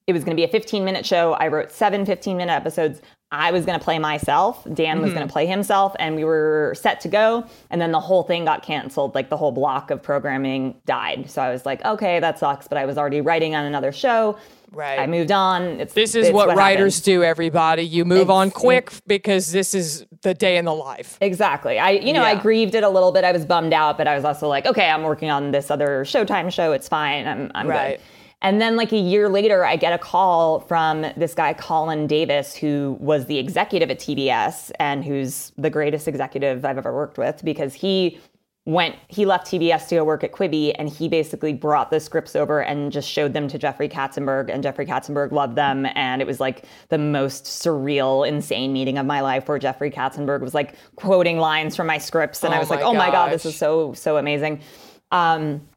it was going to be a 15 minute show. I wrote seven 15 minute episodes. I was going to play myself. Dan was going to mm-hmm. play himself, and we were set to go. And then the whole thing got canceled. Like the whole block of programming died. So I was like, okay, that sucks. But I was already writing on another show. Right. I moved on. It's This is it's what, writers happens. do, everybody. You move on quick because this is the day in the life. Exactly. I, you know, I grieved it a little bit. I was bummed out, but I was also like, okay, I'm working on this other Showtime show. It's fine. I'm, I'm Right. good. And then, like a year later, I get a call from this guy, Colin Davis, who was the executive at TBS and who's the greatest executive I've ever worked with because he went he left TBS to go work at Quibi and he basically brought the scripts over and just showed them to Jeffrey Katzenberg and Jeffrey Katzenberg loved them. And it was like the most surreal insane meeting of my life where Jeffrey Katzenberg was like quoting lines from my scripts. And Oh I was like oh my god this is so so amazing. Um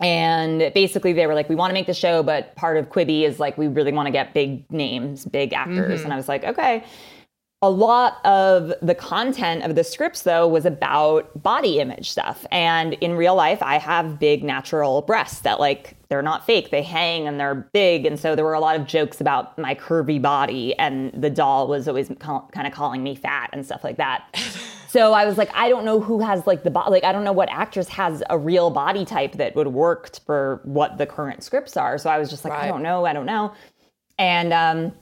and basically they were like we want to make the show but part of Quibi is like we really want to get big names big actors. Mm-hmm. and I was like okay a lot of the content of the scripts though was about body image stuff. And in real life i have big natural breasts that like they're not fake. They hang and they're big. And so there were a lot of jokes about my curvy body and the doll was always call- kind of calling me fat and stuff like that. So i was like i don't know who has like the body like i don't know what actress has a real body type that would work for what the current scripts are. So i was just like i don't know. I don't know. And um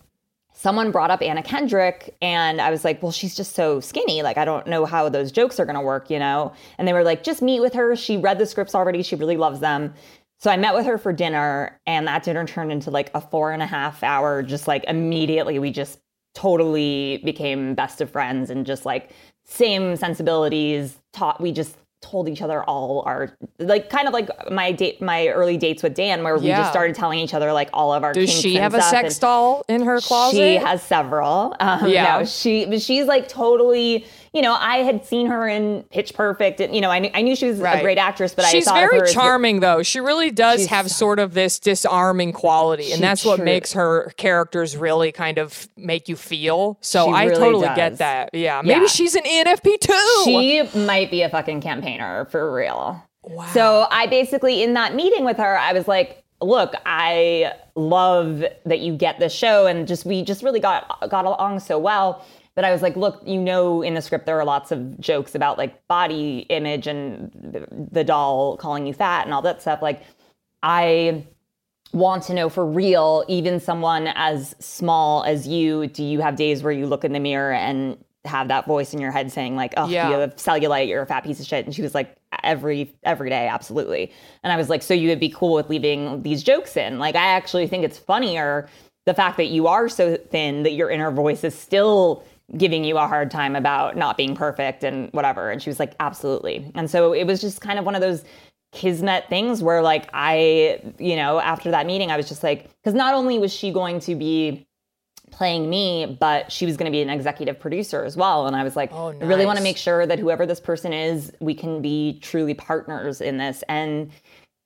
someone brought up Anna Kendrick, and I was like, well, she's just so skinny. Like, I don't know how those jokes are going to work, you know? And they were like, just meet with her. She read the scripts already. She really loves them. So I met with her for dinner, and that dinner turned into like a four and a half hour, just like immediately, we just totally became best of friends and just like same sensibilities. Taught, we just told each other all our like kind of like my date my early dates with Dan where we Yeah. just started telling each other like all of our Does she have a sex doll in her closet? she has several. Um, Yeah. No, she, but she's like totally. You know, I had seen her in Pitch Perfect, and you know, I knew, I knew she was Right. a great actress, but She's I thought of her very charming, though. She really does have sort of this disarming quality, and that's what makes her characters really kind of make you feel. So I really totally does. get that. Yeah, maybe Yeah. she's an ENFP too. She might be a fucking campaigner for real. Wow. So I basically, in that meeting with her, I was like, look, I love that you get this show. And just, we just really got, got along so well that I was like, look, you know, in the script, there are lots of jokes about like body image and the, the doll calling you fat and all that stuff. Like, I want to know for real, even someone as small as you, do you have days where you look in the mirror and have that voice in your head saying like, oh, Yeah. you have cellulite, you're a fat piece of shit. And she was like, every every day, absolutely. And I was like, so you would be cool with leaving these jokes in? Like, I actually think it's funnier the fact that you are so thin that your inner voice is still giving you a hard time about not being perfect and whatever. And she was like, absolutely. And so it was just kind of one of those kismet things where like I, you know, after that meeting, I was just like, because not only was she going to be playing me, but she was going to be an executive producer as well. And I was like, oh, I really want to make sure that whoever this person is, we can be truly partners in this. And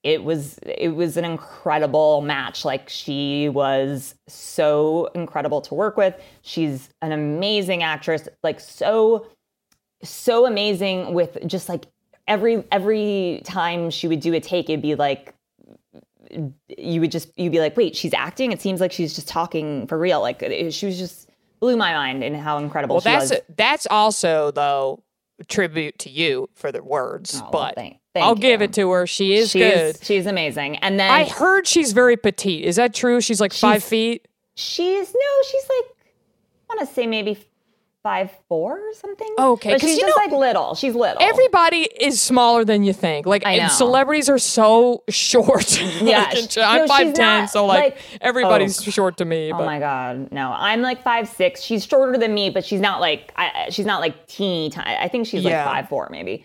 it was it was an incredible match. Like she was so incredible to work with. She's an amazing actress, like so so amazing with just like every every time she would do a take, it'd be like you would just you'd be like, wait, she's acting. It seems like she's just talking for real. Like it- she was just blew my mind in how incredible well, she that's was. that's also though tribute to you for the words, Oh, but thank- thank I'll give it to her. She is she's good. she's amazing. And then I heard she's very petite. Is that true? She's like five She's- feet. she's no, she's like I want to say maybe five four or something. Oh, okay, but 'cause she's you just know- like little. She's little. Everybody is smaller than you think. Like, I and know. celebrities are so short. Yeah, Like, I'm no, five ten, so like, like- everybody's oh. short to me. Oh my god, no! I'm like five six. She's shorter than me, but she's not like I, she's not like teeny tiny. I think she's Yeah. like five four maybe.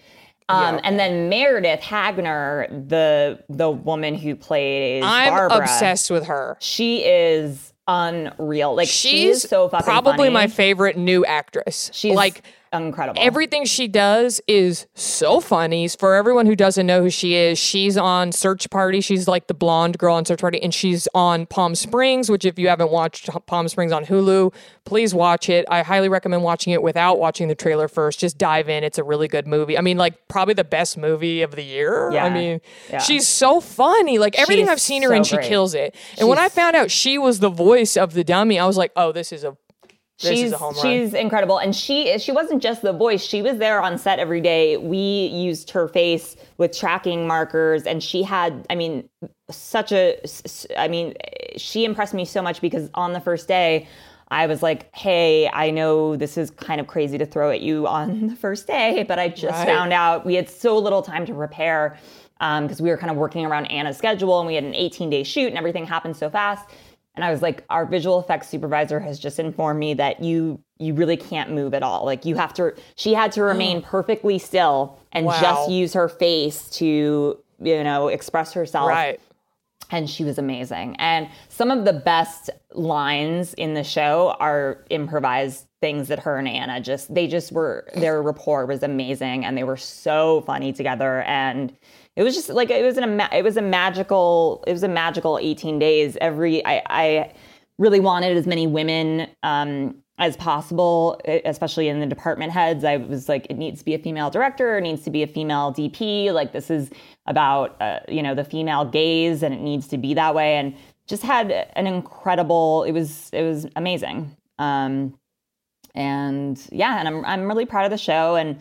Um, And then Meredith Hagner, the the woman who plays I'm Barbara, obsessed with her. She is unreal. Like She's she's so fucking probably funny. my favorite new actress. She's like incredible. everything she does is so funny. For everyone who doesn't know who she is, she's on Search Party. She's like the blonde girl on Search Party, and she's on Palm Springs. Which, if you haven't watched Palm Springs on Hulu, please watch it. I highly recommend watching it without watching the trailer first. Just dive in. It's a really good movie. I mean, like probably the best movie of the year. Yeah. I mean, Yeah. she's so funny. Like everything She's I've seen her in, so she great. kills it. And when I found out she was the voice of the dummy, I was like, oh, this is a she's is a home run. she's incredible, and she she wasn't just the voice. She was there on set every day. We used her face with tracking markers, and she had, I mean, such a. I mean, she impressed me so much because on the first day. I was like, hey, I know this is kind of crazy to throw at you on the first day, but I just Right. found out we had so little time to prepare because um, we were kind of working around Anna's schedule and we had an 18 day shoot and everything happened so fast. And I was like, our visual effects supervisor has just informed me that you you really can't move at all. Like you have to she had to mm. remain perfectly still and Wow. just use her face to, you know, express herself Right. and she was amazing. And some of the best lines in the show are improvised things that her and Anna just they just were their rapport was amazing and they were so funny together and it was just like it was an it was a magical it was a magical 18 days every I I really wanted as many women um as possible, especially in the department heads. I was like, it needs to be a female director, it needs to be a female DP. Like, this is about, uh, you know, the female gaze, and it needs to be that way. And just had an incredible. It was it was amazing. Um, and yeah, and I'm I'm really proud of the show, and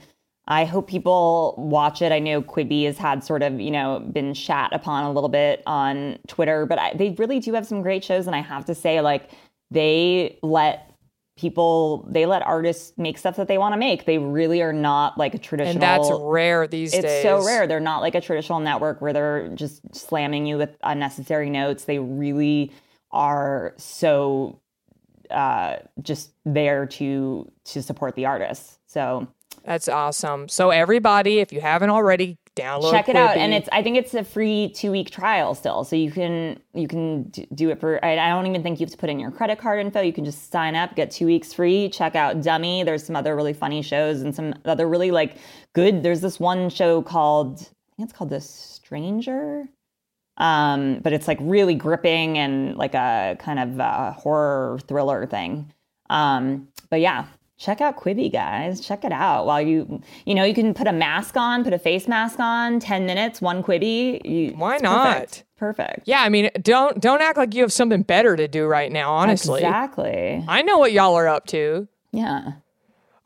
I hope people watch it. I know Quibi has had sort of you know been shat upon a little bit on Twitter, but I, they really do have some great shows, and I have to say, like they let people they let artists make stuff that they want to make they really are not like a traditional And that's rare these it's days. It's so rare they're not like a traditional network where they're just slamming you with unnecessary notes they really are so uh just there to to support the artists so That's awesome. So everybody, if you haven't already, download check it out and it's i think it's a free two week trial still so you can you can do it for I, I don't even think you have to put in your credit card info you can just sign up get two weeks free check out dummy there's some other really funny shows and some other really like good there's this one show called i think it's called the stranger um but it's like really gripping and like a kind of uh horror thriller thing um but yeah check out quibi guys check it out while you you know you can put a mask on put a face mask on 10 minutes one quibi you, Why not? perfect. perfect Yeah, I mean, don't don't act like you have something better to do right now. Honestly, exactly I know what y'all are up to. yeah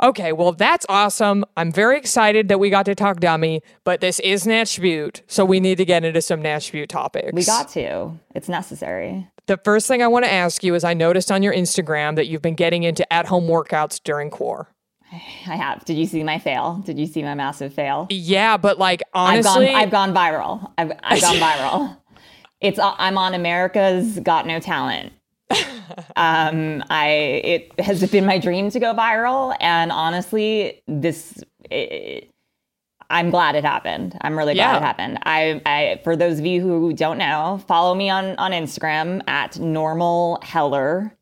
Okay, well, that's awesome. I'm very excited that we got to talk dummy, but this is Natch Beaut, so we need to get into some Natch Beaut topics. we got to it's necessary The first thing I want to ask you is I noticed on your Instagram that you've been getting into at home workouts during core. i have did you see my fail did you see my massive fail Yeah, but like I've honestly, gone, I've gone viral. I've, I've gone viral. It's uh, I'm on America's Got No Talent. Um, I it has been my dream to go viral, and honestly, this it, I'm glad it happened. I'm really glad Yeah. it happened. I, I for those of you who don't know, follow me on on Instagram at normal heller.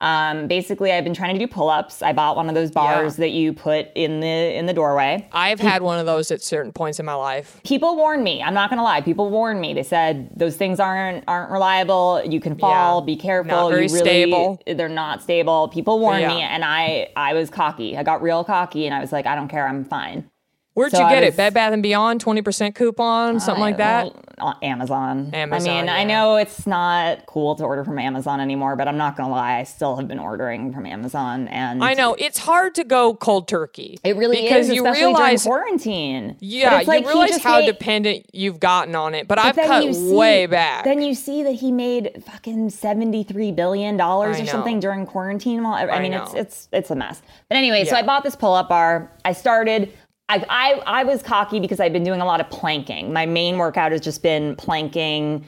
Um, basically, I've been trying to do pull-ups. I bought one of those bars that you put in the in the doorway I've had one of those at certain points in my life. people warned me i'm not gonna lie people warned me they said those things aren't aren't reliable you can fall Yeah. be careful Not very really, stable. they're not stable people warned Yeah. me and i i was cocky i got real cocky and i was like i don't care i'm fine Where'd So you get was- it? Bed Bath and Beyond, twenty percent coupon, something like that. Well, on amazon Amazon, i mean i know it's not cool to order from amazon anymore but i'm not gonna lie i still have been ordering from amazon and I know it's hard to go cold turkey. it really because is you especially realize, during quarantine yeah, it's like you realize how made- dependent you've gotten on it. But, I've cut see- way back. Then you see that he made fucking seventy three billion dollars or something during quarantine. While I, I mean, it's know. it's it's a mess. But anyway, so I bought this pull up bar. I started. I, I I was cocky because I've been doing a lot of planking. My main workout has just been planking,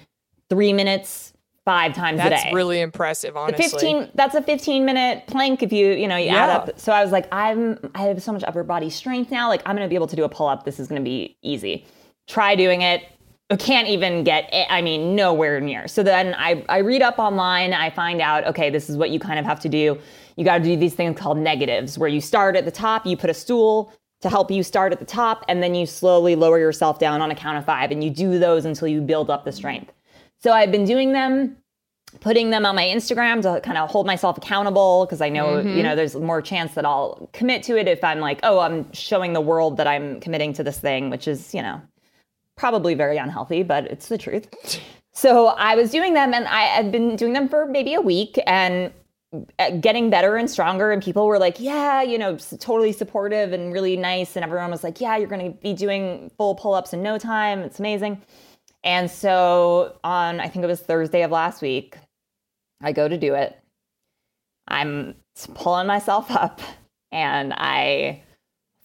three minutes, five times a day. That's really impressive, honestly. 15 that's a 15 minute plank if you you know you add up. So i was like i'm i have so much upper body strength now. Like i'm gonna be able to do a pull-up. This is gonna be easy. Try doing it. I can't even get it, i mean nowhere near. So then I, I read up online. I find out okay this is what you kind of have to do. You got to do these things called negatives where you start at the top you put a stool to help you start at the top and then you slowly lower yourself down on a count of five and you do those until you build up the strength so i've been doing them putting them on my Instagram to kind of hold myself accountable because I know, you know, mm-hmm. there's more chance that I'll commit to it if I'm like, oh, I'm showing the world that I'm committing to this thing, which is, you know, probably very unhealthy, but it's the truth. So I was doing them and I had been doing them for maybe a week and getting better and stronger. And people were like, yeah, you know, totally supportive and really nice. And everyone was like, yeah, you're going to be doing full pull ups in no time. It's amazing. And so on, I think it was Thursday of last week, I go to do it. I'm pulling myself up and I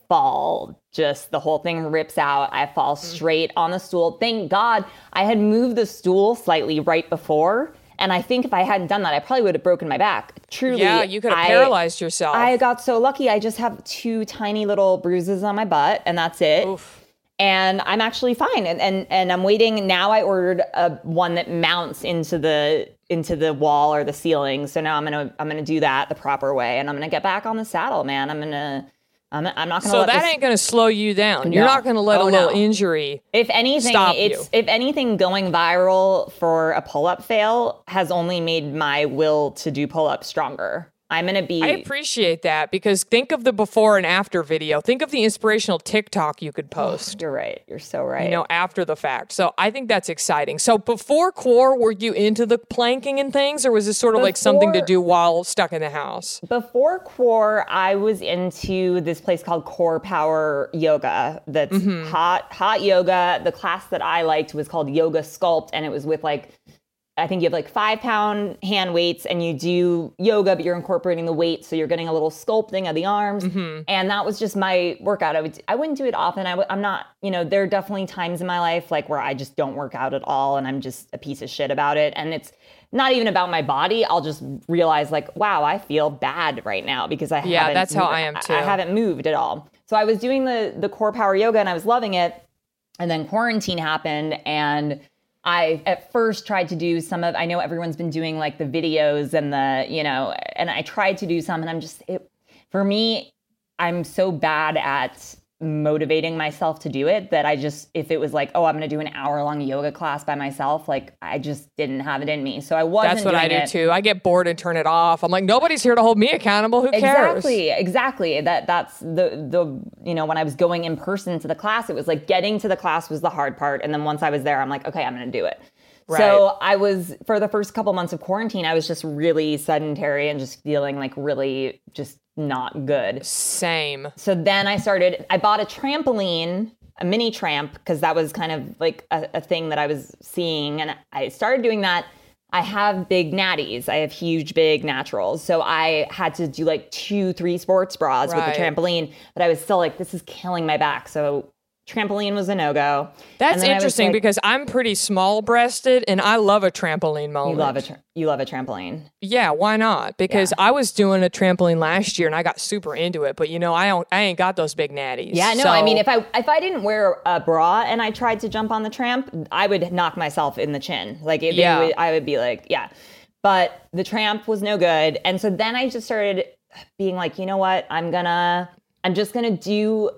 fall. Just the whole thing rips out. I fall mm. straight on the stool. Thank God I had moved the stool slightly right before. And I think if I hadn't done that, I probably would have broken my back. Truly. Yeah, you could have I- paralyzed yourself. I got so lucky. I just have two tiny little bruises on my butt, and that's it. And I'm actually fine. And, and and I'm waiting. Now I ordered a one that mounts into the into the wall or the ceiling. So now I'm gonna I'm gonna do that the proper way, and I'm gonna get back on the saddle, man. I'm gonna I'm, I'm not gonna. so let that this- ain't going to slow you down. You're not going to let Oh, a little no. injury. If anything, stop it's you. if anything, going viral for a pull up fail has only made my will to do pull ups stronger. I'm gonna be. I appreciate that because think of the before and after video. Think of the inspirational TikTok you could post. You're right. You're so right. You know, after the fact. So I think that's exciting. So before core, were you into the planking and things, or was this sort of like something to do while stuck in the house? Before core, I was into this place called Core Power Yoga. That's Mm-hmm. hot, hot yoga. The class that I liked was called Yoga Sculpt, and it was with like, I think you have like five pound hand weights, and you do yoga, but you're incorporating the weight, so you're getting a little sculpting of the arms. Mm-hmm. And that was just my workout. I would, I wouldn't do it often. I w- I'm not, you know, there are definitely times in my life like where I just don't work out at all, and I'm just a piece of shit about it, and it's not even about my body. I'll just realize like, wow, I feel bad right now because I Yeah, haven't that's how I am, too. I haven't moved at all. So I was doing the the core power yoga and I was loving it. And then quarantine happened and I at first tried to do some of I know everyone's been doing like the videos and the, you know, and I tried to do some and I'm just it for me I'm so bad at motivating myself to do it that I just if it was like, oh, I'm going to do an hour long yoga class by myself, like I just didn't have it in me. So I wasn't That's what I do it. too. I get bored and turn it off. I'm like, nobody's here to hold me accountable. Who cares? Exactly, exactly. That that's the the you know when I was going in person to the class, it was like getting to the class was the hard part, and then once I was there, I'm like, okay, I'm going to do it. So I was for the first couple months of quarantine, I was just really sedentary and just feeling like really just not good. Same. So then I started. I bought a trampoline, a mini tramp, because that was kind of like a, a thing that I was seeing, and I started doing that. I have big natties. I have huge, big naturals. So I had to do like two, three sports bras Right. with the trampoline, but I was still like, this is killing my back. So trampoline was a no go. That's interesting because I'm pretty small breasted and I love a trampoline moment. you love a tra- you love a trampoline. Yeah, why not? Because I was doing a trampoline last year and I got super into it, but you know, I don't I ain't got those big natties. Yeah, no, I mean, if I if I didn't wear a bra and I tried to jump on the tramp, I would knock myself in the chin. Like, it, Yeah. would, I would be like, yeah. But the tramp was no good, and so then I just started being like, you know what? I'm gonna, I'm just gonna do.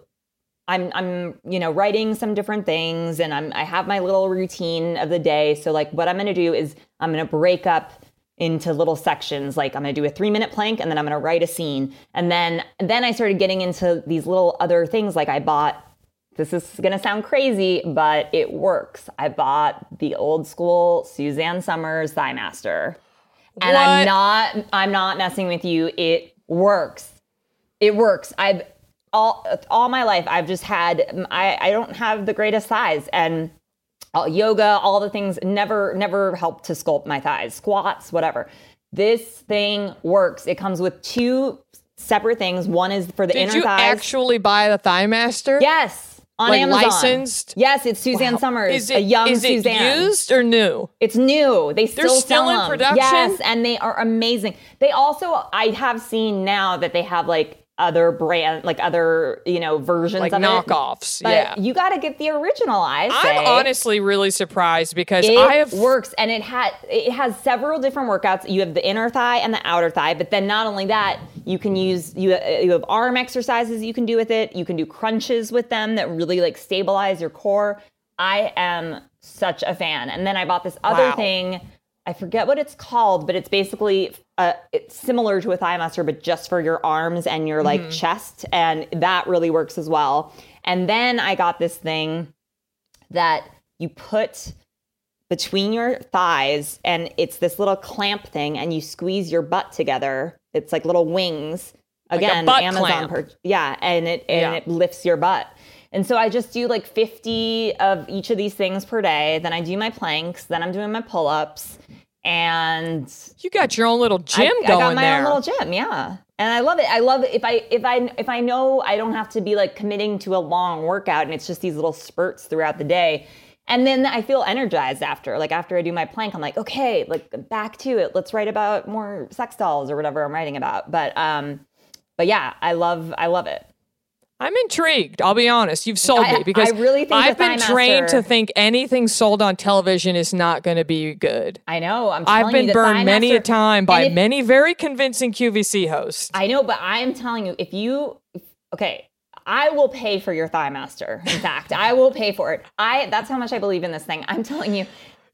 I'm, I'm, you know, writing some different things, and I'm, I have my little routine of the day. So, like, what I'm gonna do is I'm gonna break up into little sections. Like i'm going to do a 3 minute plank and then i'm going to write a scene. And then then i started getting into these little other things. Like i bought this is going to sound crazy but it works. I bought the old school suzanne somers thigh master. And i'm not i'm not messing with you. It works. It works. I've all all my life i've just had i i don't have the greatest thighs and all, yoga, all the things never never helped to sculpt my thighs, squats, whatever. This thing works. It comes with two separate things. One is for the Did inner you thighs. actually buy the ThighMaster? yes, on Like Amazon. licensed? Yes, it's Suzanne Somers, Is it a young is it Suzanne. used or new? It's new. They still still sell in them. production? Yes, and they are amazing. They also, I have seen now that they have like other brand, like other you know versions Like of it. knockoffs, But yeah. you got to get the original. I say. I'm honestly really surprised because It I have works and it had it has several different workouts. You have the inner thigh and the outer thigh, but then not only that, you can use you you have arm exercises you can do with it. You can do crunches with them that really like stabilize your core. I am such a fan. And then I bought this other Wow. thing. I forget what it's called, but it's basically uh, it's similar to a ThighMaster, but just for your arms and your like chest, and that really works as well. And then I got this thing that you put between your thighs and it's this little clamp thing and you squeeze your butt together. It's like little wings. Again butt amazon per- yeah and it and Yeah. it lifts your butt and so i just do like 50 of each of these things per day then i do my planks then i'm doing my pull-ups and you got your own little gym I, going I got my there. own little gym, yeah. And I love it. I love it if I if I if I know I don't have to be like committing to a long workout and it's just these little spurts throughout the day. and then I feel energized after. Like after I do my plank, I'm like, okay, like back to it. Let's write about more sex dolls or whatever I'm writing about. But um, but yeah, I love I love it. I'm intrigued. I'll be honest. You've sold I- me because I really think I've been trained to think anything sold on television is not going to be good. I know. I'm. I've telling you, been burned many a time by if- many very convincing QVC hosts. I know, but I'm telling you, if you okay, I will pay for your ThighMaster. In fact, I will pay for it. I that's how much I believe in this thing. I'm telling you.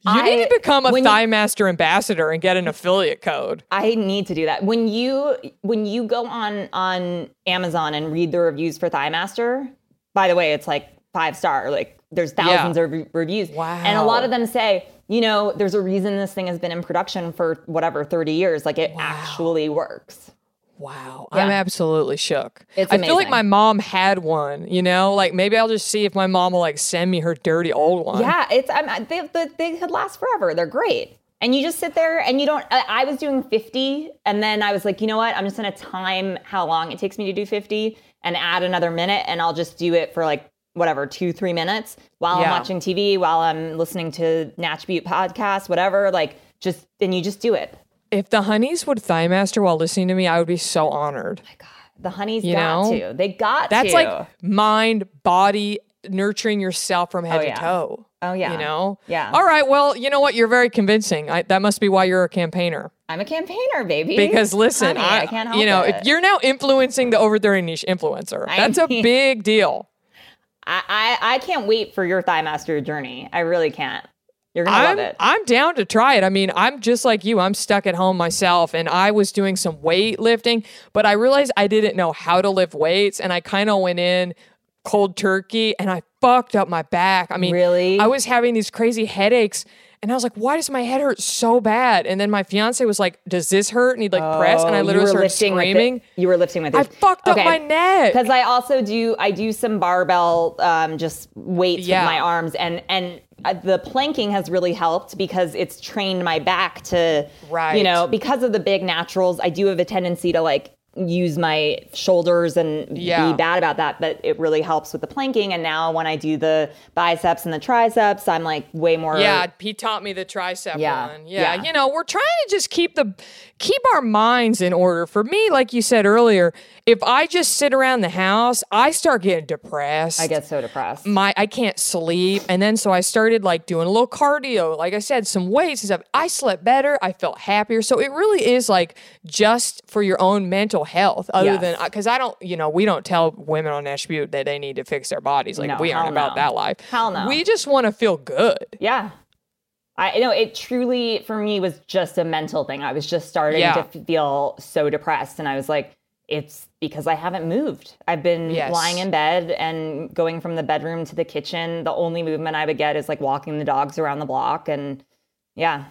You I, need to become a when you- Master ambassador and get an affiliate code. I need to do that. When you when you go on on Amazon and read the reviews for ThighMaster, by the way, it's like five star. Like there's thousands Yeah. of re- reviews. Wow. And a lot of them say, you know, there's a reason this thing has been in production for whatever 30 years. Like it actually works. Wow. Yeah. I'm absolutely shook. It's I feel like my mom had one, you know? Like maybe I'll just see if my mom will like send me her dirty old one. Yeah, it's I'm, they, they they could last forever. They're great. And you just sit there and you don't. I, I was doing 50, and then I was like, you know what? I'm just gonna time how long it takes me to do 50 and add another minute, and I'll just do it for like whatever two three minutes while I'm watching TV, while I'm listening to Natch Beaut podcast, whatever. Like just and you just do it. If the honeys would ThighMaster while listening to me, I would be so honored. Oh my God, The honeys You got know? to. They got to. That's to. like mind, body, nurturing yourself from head Oh, yeah. to toe. Oh, yeah. You know? Yeah. All right. Well, you know what? You're very convincing. I, that must be why you're a campaigner. I'm a campaigner, baby. Because listen, Honey, I, can't help you know, it. if you're now influencing the over 30 niche influencer. I That's a big deal. I, I I can't wait for your ThighMaster journey. I really can't. You're gonna I'm, love it. I'm down to try it. I mean, I'm just like you. I'm stuck at home myself and I was doing some weightlifting, but I realized I didn't know how to lift weights and I kind of went in cold turkey and I fucked up my back. I mean, Really? I was having these crazy headaches and I was like, why does my head hurt so bad? And then my fiance was like, does this hurt? And he'd like press and I Oh, literally started lifting with the- screaming. you were lifting with I your- fucked up my neck. because I also do I do some barbell um, just weights Yeah. with my arms and and the planking has really helped because it's trained my back to Right. you know because of the big naturals I do have a tendency to like use my shoulders and Yeah. be bad about that but it really helps with the planking and now when I do the biceps and the triceps I'm like way more Yeah, he taught me the tricep Yeah, one. Yeah, yeah. you know, we're trying to just keep the keep our minds in order. For me, like you said earlier, if I just sit around the house, I start getting depressed. I get so depressed my I can't sleep, and then so I started like doing a little cardio, like I said, some weights and stuff. I slept better. I felt happier. So it really is like just for your own mental health, other Yes. than because I don't, you know, we don't tell women on Attribute that they need to fix their bodies. Like No, we aren't about no. that life. Hell no. We just want to feel good. Yeah. I know it truly for me was just a mental thing. I was just starting Yeah. to feel so depressed and I was like it's because I haven't moved. I've been Yes. lying in bed and going from the bedroom to the kitchen. The only movement I would get is like walking the dogs around the block and yeah.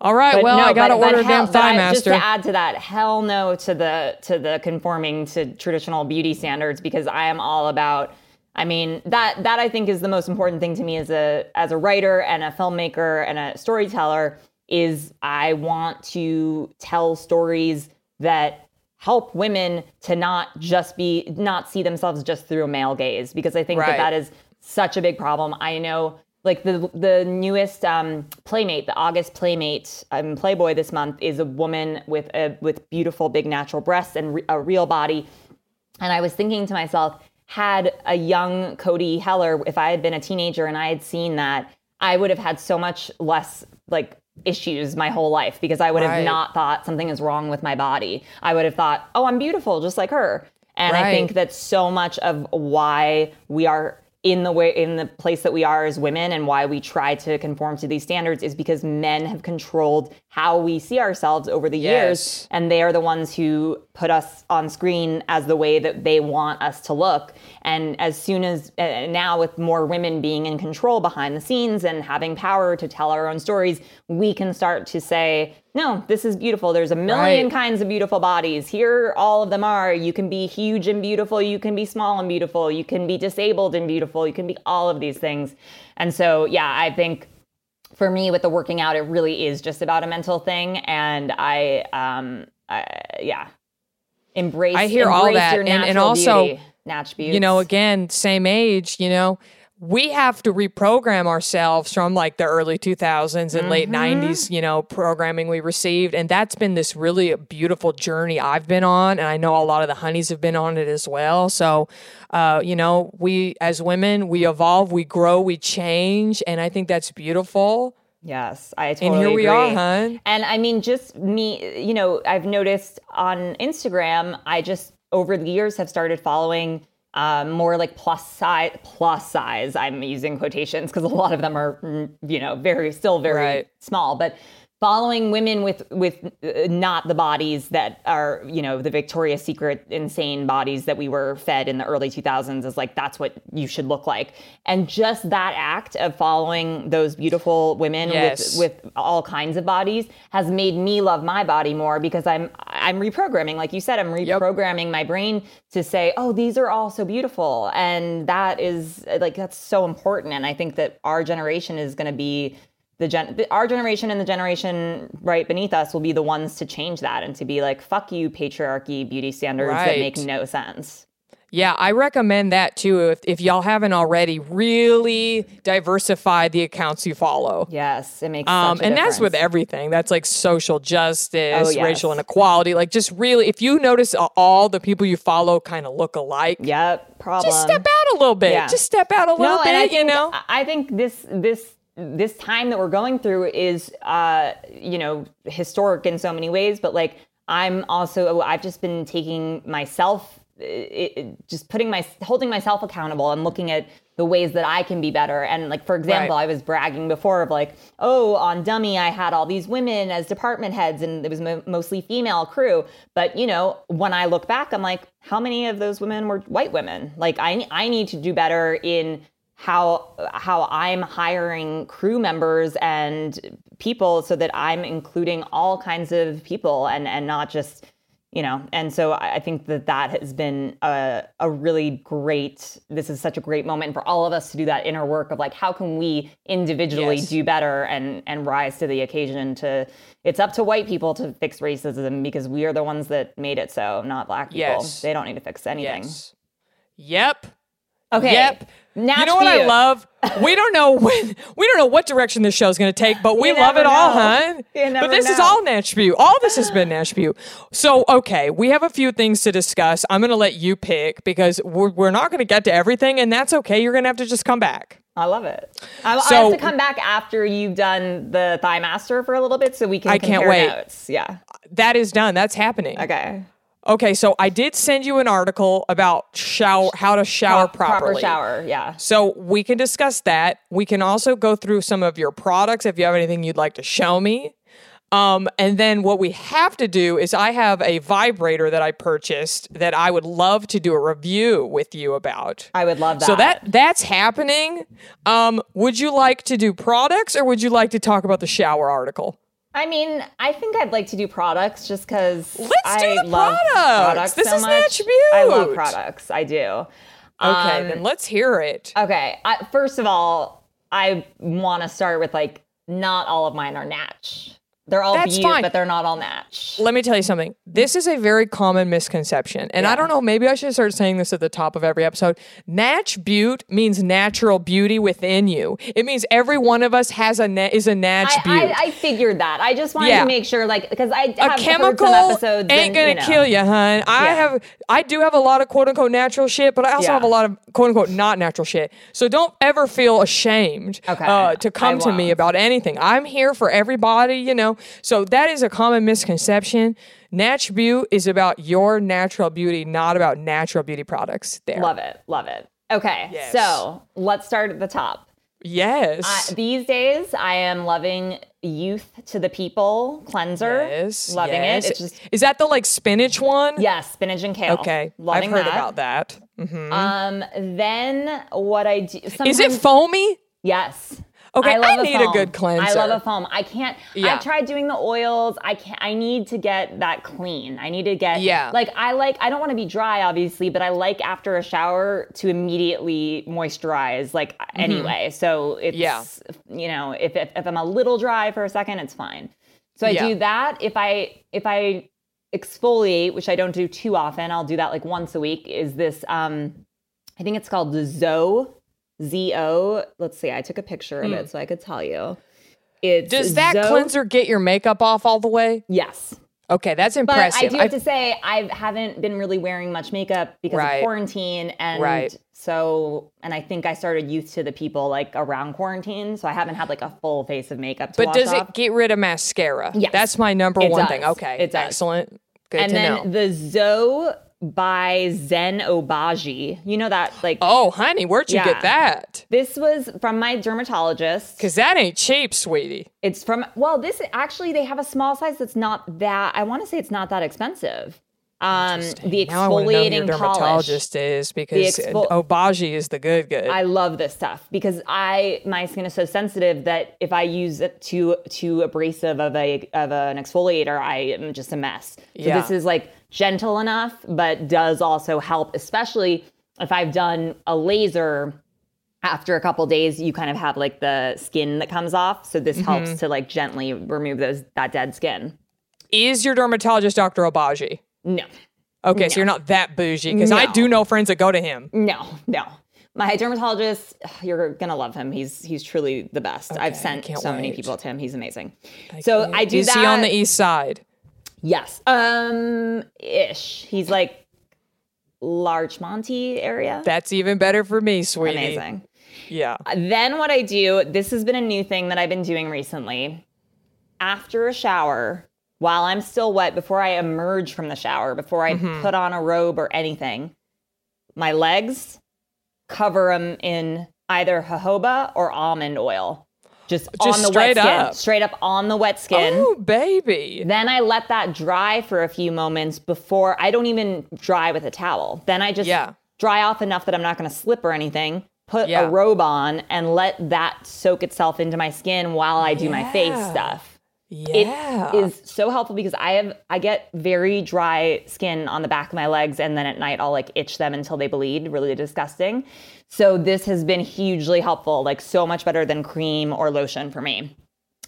All right, But well, no, I but- but order hell- damn thigh I- Just to add to that, hell no to the to the conforming to traditional beauty standards because I am all about. I mean that that I think is the most important thing to me as a as a writer and a filmmaker and a storyteller is I want to tell stories that help women to not just be not see themselves just through a male gaze because I think Right. that that is such a big problem. I know like the the newest um, playmate, the August playmate um, Playboy this month is a woman with a with beautiful big natural breasts and re- a real body. And I was thinking to myself, had a young Cody Heller, if I had been a teenager and I had seen that, I would have had so much less like issues my whole life because I would Right. have not thought something is wrong with my body. I would have thought, oh, I'm beautiful just like her. And I think that so much of why we are in the way in the place that we are as women and why we try to conform to these standards is because men have controlled how we see ourselves over the Yes. years and they are the ones who put us on screen as the way that they want us to look. And as soon as uh, now with more women being in control behind the scenes and having power to tell our own stories we can start to say no this is beautiful. There's a million Right. kinds of beautiful bodies. Here all of them are. You can be huge and beautiful. You can be small and beautiful. You can be disabled and beautiful. You can be all of these things. And so yeah i think for me with the working out it really is just about a mental thing. And i um I, yeah. Embrace I hear all that. And- and natural also, natch beauty you know, again, same age, you know, we have to reprogram ourselves from like the early 2000s and late Mm-hmm. 90s, you know, programming we received. And that's been this really beautiful journey I've been on. And I know a lot of the honeys have been on it as well. So, uh, you know, we as women, we evolve, we grow, we change. And I think that's beautiful. Yes, I totally And here we agree. are, hun. And I mean, just me, you know, I've noticed on Instagram, I just over the years have started following um, more like plus size, plus size. I'm using quotations because a lot of them are, mm, you know, very still very Right. small, but following women with with uh, not the bodies that are you know the Victoria's Secret insane bodies that we were fed in the early 2000s is like that's what you should look like. And just that act of following those beautiful women Yes. with with all kinds of bodies has made me love my body more because I'm I'm reprogramming. Like you said I'm reprogramming my brain to say oh these are all so beautiful. And that is like that's so important. And I think that our generation is going to be the gen the- our generation and the generation right beneath us will be the ones to change that and to be like fuck you patriarchy beauty standards that make no sense Yeah, I recommend that too. If, if y'all haven't already, really diversify the accounts you follow. yes it makes Um, such a and that's with everything. That's like social justice, Oh, yes. racial inequality. Like, just really, if you notice all the people you follow kind of look alike, yep problem just step out a little bit. Yeah. Just step out a little no, bit. you know, I think this this this time that we're going through is uh you know historic in so many ways, but like I'm also I've just been taking myself it, it- just putting my holding myself accountable and looking at the ways that I can be better. And like for example, Right. I was bragging before of like, oh, on Dummy I had all these women as department heads and it was mo- mostly female crew. But you know, when I look back, I'm like, how many of those women were white women? Like I I need to do better in how how I'm hiring crew members and people so that I'm including all kinds of people and and not just you know and so i think that that has been a, a really great this is such a great moment for all of us to do that inner work of like how can we individually Yes. do better and and rise to the occasion to it's up to white people to fix racism because we are the ones that made it so not black people Yes. they don't need to fix anything yes. Yep. Okay Yep. Natch you know what I love? We don't know when we don't know what direction this show's going to take, but we You love it never all, huh? But this is all Natch Beaut. All this has been Natch Beaut. So, okay, we have a few things to discuss. I'm going to let you pick because we're, we're not going to get to everything, and that's okay. You're going to have to just come back. I love it. I, I So- have to come back after you've done the ThighMaster for a little bit so we can I can't wait. notes. Yeah. That is done. That's happening. Okay. Okay, so I did send you an article about shower, how to shower Pro- proper properly. shower. Yeah. So we can discuss that. We can also go through some of your products if you have anything you'd like to show me. Um, and then what we have to do is I have a vibrator that I purchased that I would love to do a review with you about. I would love that. So that that's happening. Um, would you like to do products or would you like to talk about the shower article? I mean, I think I'd like to do products just because I do the love products. products This so is much. Natch I love products. I do. Okay, Um, then let's hear it. Okay. I, first of all, I want to start with like not all of mine are Natch. They're all That's Beaut, fine. but they're not all Natch. Let me tell you something. This is a very common misconception. And I don't know, maybe I should start saying this at the top of every episode. Natch Beaut means natural beauty within you. It means every one of us has a na- is a Natch I, Beaut. I, I figured that. I just wanted Yeah. to make sure, like, because I a have heard chemical some episodes ain't and, gonna you know, kill you, hun. I Yeah. have, I do have a lot of quote unquote natural shit, but I also Yeah. have a lot of quote unquote not natural shit. So don't ever feel ashamed Okay. uh, to come I to me won't. about anything. I'm here for everybody, you know. So that is a common misconception. Natch Beaut is about your natural beauty, not about natural beauty products. There, Love it. Love it. Okay. Yes. So let's start at the top. Yes. Uh, these days, I am loving Youth to the People cleanser. yes. Loving yes. it. It's just, is that the like spinach one? yes, spinach and kale. Okay. Loving I've heard that. about that. Mm-hmm. Um, then what I do. is it foamy? Yes. Okay, I love need a foam. good cleanser. I love a foam. I can't. Yeah. I've tried doing the oils. I can't. I need to get that clean. I need to get. Yeah. Like I like. I don't want to be dry, obviously, but I like after a shower to immediately moisturize. Like anyway, so it's. Mm-hmm. Yeah. You know, if, if if I'm a little dry for a second, it's fine. So I Yeah. do that. If I if I exfoliate, which I don't do too often, I'll do that like once a week. Is this? um I think it's called the Zoe Z-O. Let's see. I took a picture of it so I could tell you. It's Hmm. Does that Zo- cleanser get your makeup off all the way? Yes. Okay, that's But impressive. I do have to say, I haven't been really wearing much makeup because Right. of quarantine, and Right. so, and I think I started Youth to the People like around quarantine, so I haven't had like a full face of makeup. To but does off. it get rid of mascara? Yes. That's my number It one thing. Okay. it's. Excellent. Good and then know. the Zoe by Zein Obagi. You know that like oh, honey, where'd you Yeah. get that? this was from my dermatologist. Because that ain't cheap, sweetie. It's from well, this actually they have a small size that's not that. I want to say it's not that expensive. Um, the Now I know who your exfoliating polish. dermatologist is because exfol- Obagi is the good good. I love this stuff because I my skin is so sensitive that if I use it too too abrasive of a of an exfoliator, I am just a mess. So Yeah. this is like gentle enough, but does also help, especially if I've done a laser. After a couple days, you kind of have like the skin that comes off, so this Mm-hmm. helps to like gently remove those that dead skin. is your dermatologist Dr. Obagi? No, Okay, so you're not that bougie because I do know friends that go to him. No, no. My dermatologist, you're gonna love him. He's he's truly the best. I've sent so many people to him. He's amazing. so I do Is that. he on the east side? Yes. Um ish. He's like Larchmont area. That's even better for me, sweetie. amazing. Yeah. Then what I do, this has been a new thing that I've been doing recently. After a shower, while I'm still wet, before I emerge from the shower, before I Mm-hmm. put on a robe or anything, my legs cover them in either jojoba or almond oil. Just, Just on the straight wet skin. up. Straight up on the wet skin. Oh, baby. Then I let that dry for a few moments before I don't even dry with a towel. Then I just Yeah. dry off enough that I'm not going to slip or anything. Put Yeah. a robe on and let that soak itself into my skin while I do my face stuff. Yeah. It is so helpful because I have I get very dry skin on the back of my legs and then at night I'll like itch them until they bleed, really disgusting. So this has been hugely helpful, like so much better than cream or lotion for me.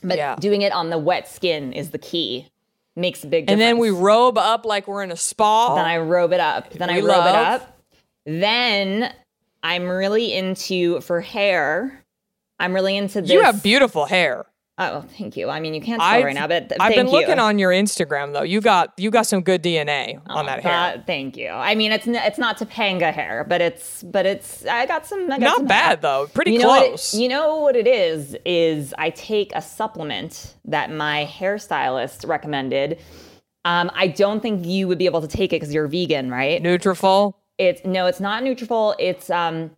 But Yeah. doing it on the wet skin is the key. Makes a big difference. and then we robe up like we're in a spa. then I robe it up. Then I We robe it up. Then I'm really into for hair. I'm really into this. you have beautiful hair. Oh, thank you. I mean, you can't tell right now, but th- I've been looking you. on your Instagram though. You got you got some good DNA on that hair. Uh, thank you. I mean, it's n- it's not Topanga hair, but it's but it's I got some. I got Not some bad hair. though. Pretty you know it- close. you know what it is? Is I take a supplement that my hairstylist recommended. Um, I don't think you would be able to take it because you're vegan, right? Nutrafol. It's no, it's not Nutrafol. It's um,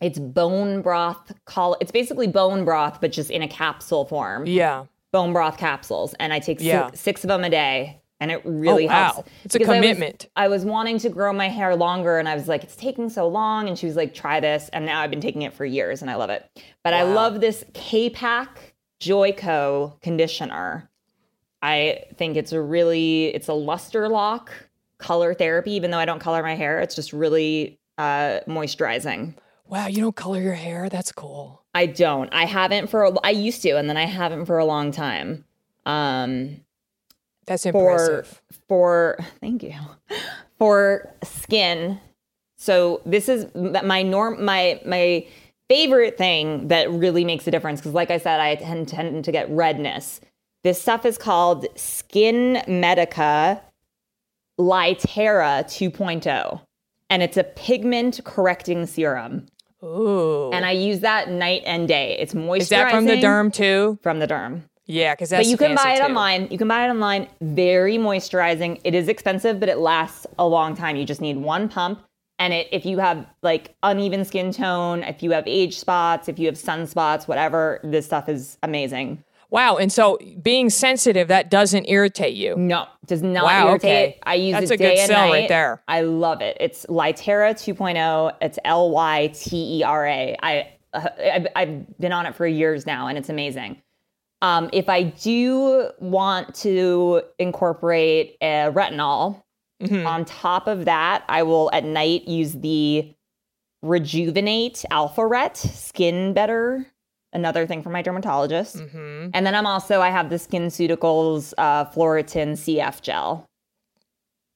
it's bone broth. Call it's basically bone broth, but just in a capsule form. Yeah. Bone broth capsules, and I take Yeah. six of them a day, and it really Oh, wow. helps. It's a Because I was- commitment. I was, wanting to grow my hair longer, and I was like, it's taking so long, and she was like, try this, and now I've been taking it for years, and I love it. But I love this K-Pack Joico conditioner. I think it's a really it's a luster lock color therapy. Even though I don't color my hair, it's just really uh, moisturizing. Wow, you don't color your hair? That's cool. I don't. I haven't for. A, I used to, and then I haven't for a long time. Um, That's for impressive. for thank you for skin. So this is my norm. My my favorite thing that really makes a difference because, like I said, I tend, tend to get redness. This stuff is called Skin Medica Lytera 2.0, and it's a pigment correcting serum. Ooh. And I use that night and day. It's moisturizing. Is that from the derm too? From the derm. Yeah, because that's But you can buy it too. online. You can buy it online. Very moisturizing. It is expensive, but it lasts a long time. You just need one pump. And it, if you have like uneven skin tone, if you have age spots, if you have sunspots, whatever, this stuff is amazing. Wow, and so being sensitive that doesn't irritate you. No, does not Wow, irritate. okay. I use That's it a good day sell right there. I love it. It's Lytera 2.0. It's L Y T E R A. I uh, I've, I've been on it for years now, and it's amazing. Um, if I do want to incorporate a retinol Mm-hmm. on top of that, I will at night use the Rejuvenate Alpha Ret Skin Better. Another thing from my dermatologist. Mm-hmm. And then I'm also I have the SkinCeuticals uh, Phloretin CF gel.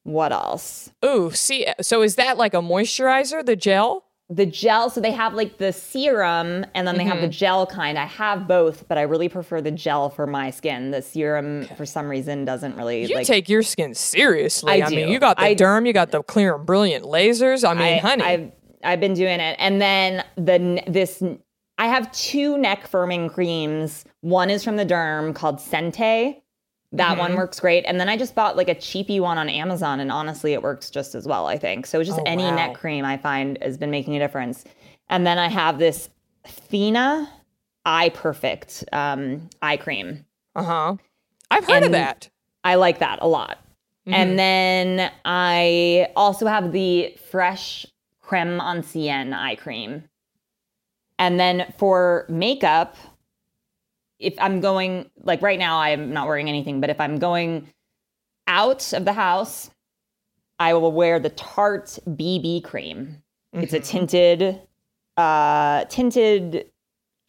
What else? Ooh, see, so is that like a moisturizer, the gel? the gel. So they have like the serum and then they have the Mm-hmm. gel kind. I have both, but I really prefer the gel for my skin. The serum, for some reason, doesn't really You like. take your skin seriously. I I, mean, do. you got the I- derm, you got the clear and brilliant lasers. I mean, I, honey. I've I've been doing it, and then the this I have two neck firming creams. One is from the derm called Sente. That Mm-hmm. one works great. And then I just bought like a cheapy one on Amazon, and honestly, it works just as well. I think so. Just Oh, any wow. neck cream I find has been making a difference. And then I have this Fina Eye Perfect um, eye cream. uh huh. I've heard of that. I like that a lot. Mm-hmm. And then I also have the fresh creme ancienne eye cream. And then for makeup, if I'm going like right now I'm not wearing anything, but if I'm going out of the house, I will wear the Tarte BB cream. It's a tinted uh tinted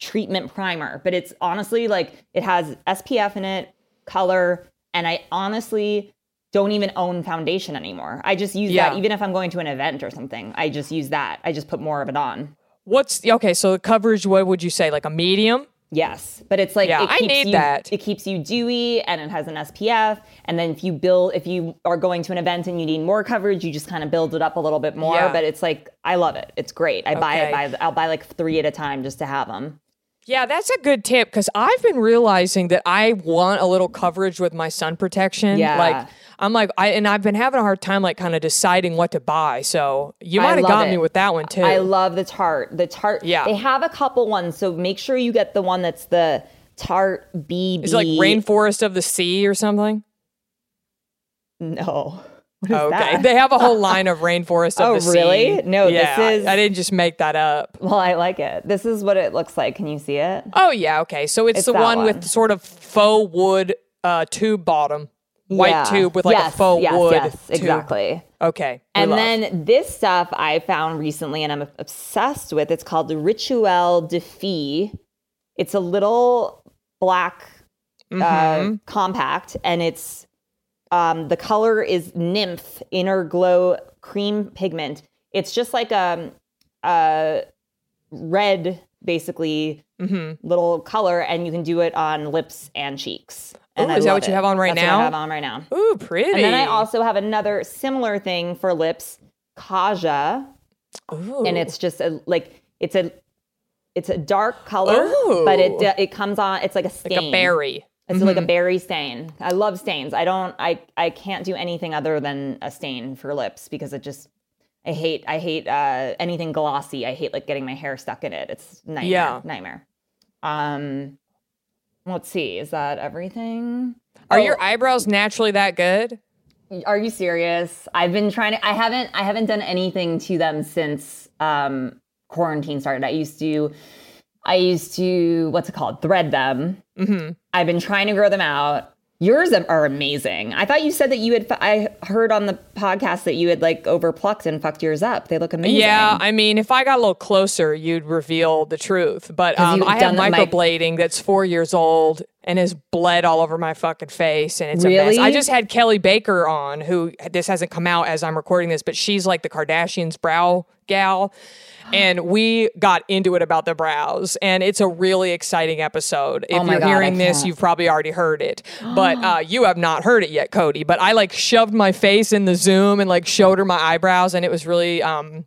treatment primer, but it's honestly like it has SPF in it, color, and I honestly don't even own foundation anymore. I just use Yeah. that even if I'm going to an event or something. I just use that. I just put more of it on. What's okay? So the coverage, what would you say? Like a medium? Yes, but it's like Yeah, it I need you, that. It keeps you dewy, and it has an SPF. And then if you build, if you are going to an event and you need more coverage, you just kind of build it up a little bit more. Yeah. But it's like I love it. It's great. I buy it by I'll buy like three at a time just to have them. Yeah, that's a good tip because I've been realizing that I want a little coverage with my sun protection. Yeah. Like I'm like I and I've been having a hard time like kind of deciding what to buy. So you might have got me with that one too. I love the Tarte. The Tarte. Yeah. They have a couple ones, so make sure you get the one that's the Tarte BB. Is it like rainforest of the sea or something? No. Okay, that? they have a whole line of rainforest of Oh, the sea. really? No, this yeah, I- is- I, didn't just make that up. Well, I like it. This is what it looks like. Can you see it? Oh yeah, okay. So it's, It's the one, one. with sort of faux wood uh, tube bottom, white Yeah. tube with like yes, a faux yes, wood. Yes, tube. exactly. Okay, And love. then this stuff I found recently and I'm obsessed with. It's called the Rituel de Fille. It's a little black uh, Mm-hmm. compact and it's um, the color is nymph inner glow cream pigment. It's just like a, a red, basically Mm-hmm. little color, and you can do it on lips and cheeks. And Ooh, is that what you have on right That's now? What I have on right now. Ooh, pretty. And then I also have another similar thing for lips, Kaja, Ooh. and it's just a like it's a it's a dark color, but it it comes on. It's like a stain. like a berry. It's like a berry stain. I love stains. I don't. I I can't do anything other than a stain for lips because it just. I hate. I hate uh, anything glossy. I hate like getting my hair stuck in it. It's nightmare. Yeah. Nightmare. Um. Let's see. Is that everything? Are Oh. your eyebrows naturally that good? Are you serious? I've been trying to I haven't I haven't done anything to them since um quarantine started. I used to I used to what's it called? Thread them. Mm-hmm. I've been trying to grow them out. Yours are amazing. I thought you said that you had I heard on the podcast that you had like overplucked and fucked yours up. They look amazing. Yeah, I mean, if I got a little closer, you'd reveal the truth. But um, I have the mic- microblading that's four years old and has bled all over my fucking face, and it's a Really? mess. I just had Kelley Baker on, who this hasn't come out as I'm recording this, but she's like the Kardashians' brow gal. And we got into it about the brows, and it's a really exciting episode. If Oh you're God, hearing this, you've probably already heard it, but uh, you have not heard it yet, Cody. But I like shoved my face in the Zoom and like showed her my eyebrows, and it was really um,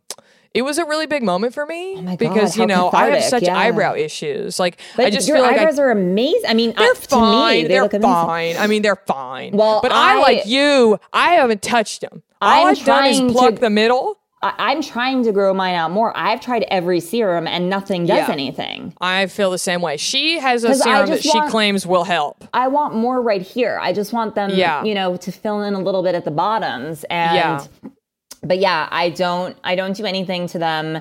it was a really big moment for me Oh God, because you know I have such yeah. eyebrow issues. Like But I just your feel like I, eyebrows are amazing. I mean, they're uh, to me, fine. they they're fine. I mean, they're fine. Well, but I, I- like you. I haven't touched them. All I'm I've done is pluck to- the middle. I, I'm trying to grow mine out more. I've tried every serum and nothing does Yeah. anything. I feel the same way. She has a serum that just she claims will help. I want more right here. I just want them, Yeah. you know, to fill in a little bit at the bottoms. And Yeah. but yeah, I don't I don't do anything to them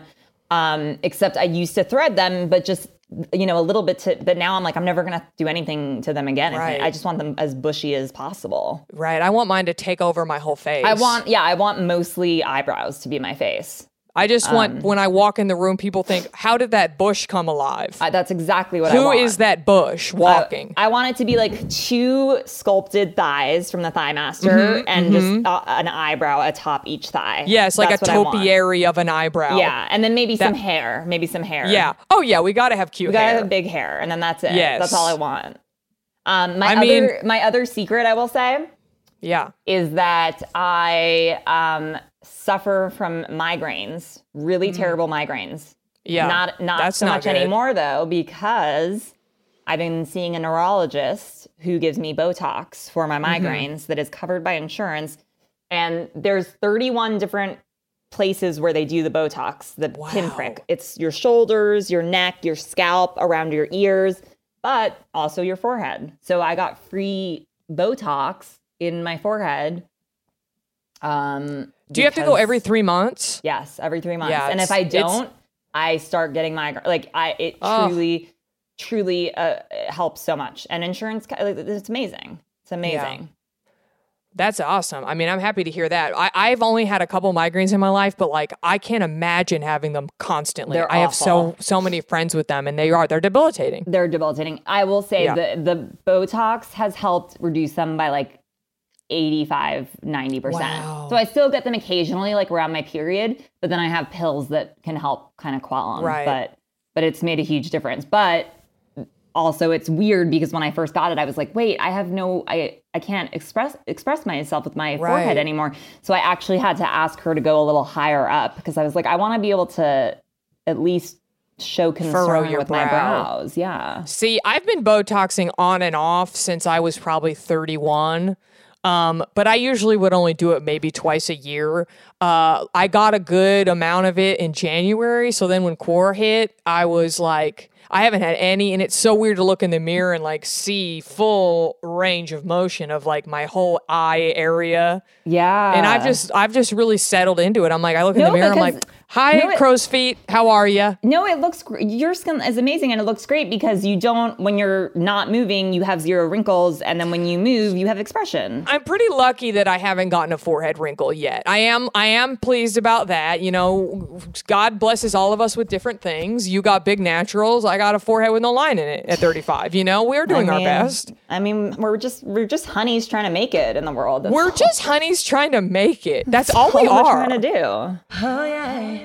um except I used to thread them, but just you know, a little bit to but now I'm like I'm never gonna do anything to them again. Right. I just want them as bushy as possible. Right. I want mine to take over my whole face. I want yeah, I want mostly eyebrows to be my face. I just want Um, when I walk in the room, people think, "How did that bush come alive? Uh, that's exactly what I Who want. is that bush walking?" I want it to be like two sculpted thighs from the ThighMaster Mhm, and mhm. just uh, an eyebrow atop each thigh. yes, like That's a what I want. topiary of an eyebrow. Yeah, and then maybe some hair. Maybe some hair. Yeah. Oh yeah, we gotta have cute we gotta hair. have big hair, and then that's it. Yes. that's all I want. Um, my I other mean- my other secret, I will say, yeah, is that I um, suffer from migraines, really terrible migraines. Mm. Yeah, not not that's so not much good. anymore though, because I've been seeing a neurologist who gives me Botox for my Mm-hmm. migraines that is covered by insurance, and there's 31 different places where they do the Botox, the pinprick. It's your shoulders, your neck, your scalp, around your ears, but also your forehead. So I got free Botox in my forehead. Um, Do you have to go every three months? Yes, every three months. Yeah, and if I don't, I start getting migraine. Like I, it Ugh. truly, truly uh, helps so much. And insurance, like, it's amazing. It's amazing. That's awesome. I mean, I'm happy to hear that. I, I've only had a couple migraines in my life, but like I can't imagine having them constantly. They're I have so so many friends with them, and they are they're debilitating. They're debilitating. I will say Yeah. the the Botox has helped reduce them by like 85, 90%. Wow. So I still get them occasionally, like around my period, but then I have pills that can help kind of quell them. Right. But but it's made a huge difference. But also it's weird because when I first got it, I was like, wait, I have no I I can't express express myself with my Right. forehead anymore. So I actually had to ask her to go a little higher up because I was like, I want to be able to at least show concern with my brows. Yeah. See, I've been Botoxing on and off since I was probably 31. Um, but I usually would only do it maybe twice a year. Uh, I got a good amount of it in January. So then when core hit, I was like, I haven't had any. And it's so weird to look in the mirror and like see full range of motion of like my whole eye area. Yeah. And I've just, I've just really settled into it. I'm like, I look in the mirror, I'm like, hi, no, it- crow's feet. How are you? No, it looks your skin is amazing and it looks great because you don't when you're not moving, you have zero wrinkles and then when you move, you have expression. I'm pretty lucky that I haven't gotten a forehead wrinkle yet. I am I am pleased about that. You know, God blesses all of us with different things. You got big naturals. I got a forehead with no line in it at 35. You know, we're doing I our best. I mean, we're just we're just honeys trying to make it in the world. That's We're all- just honeys trying to make it. That's all all we we're are. trying to do. Oh, yeah.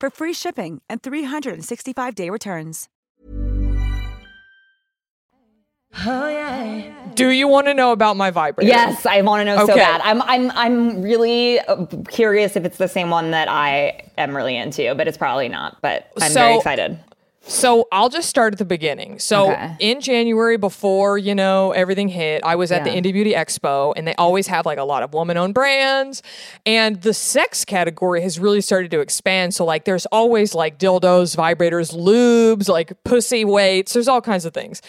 for free shipping and 365-day returns. Oh, yeah. Do you want to know about my vibrator? Yes, I want to know so bad. I'm I'm I'm really uh, curious if it's the same one that I am really into, but it's probably not. But I'm very excited. So I'll just start at the beginning. So Okay. in January, before you know everything hit, I was at Yeah. the Indie Beauty Expo, and they always have like a lot of woman-owned brands, and the sex category has really started to expand. So like, there's always like dildos, vibrators, lubes, like pussy weights. There's all kinds of things.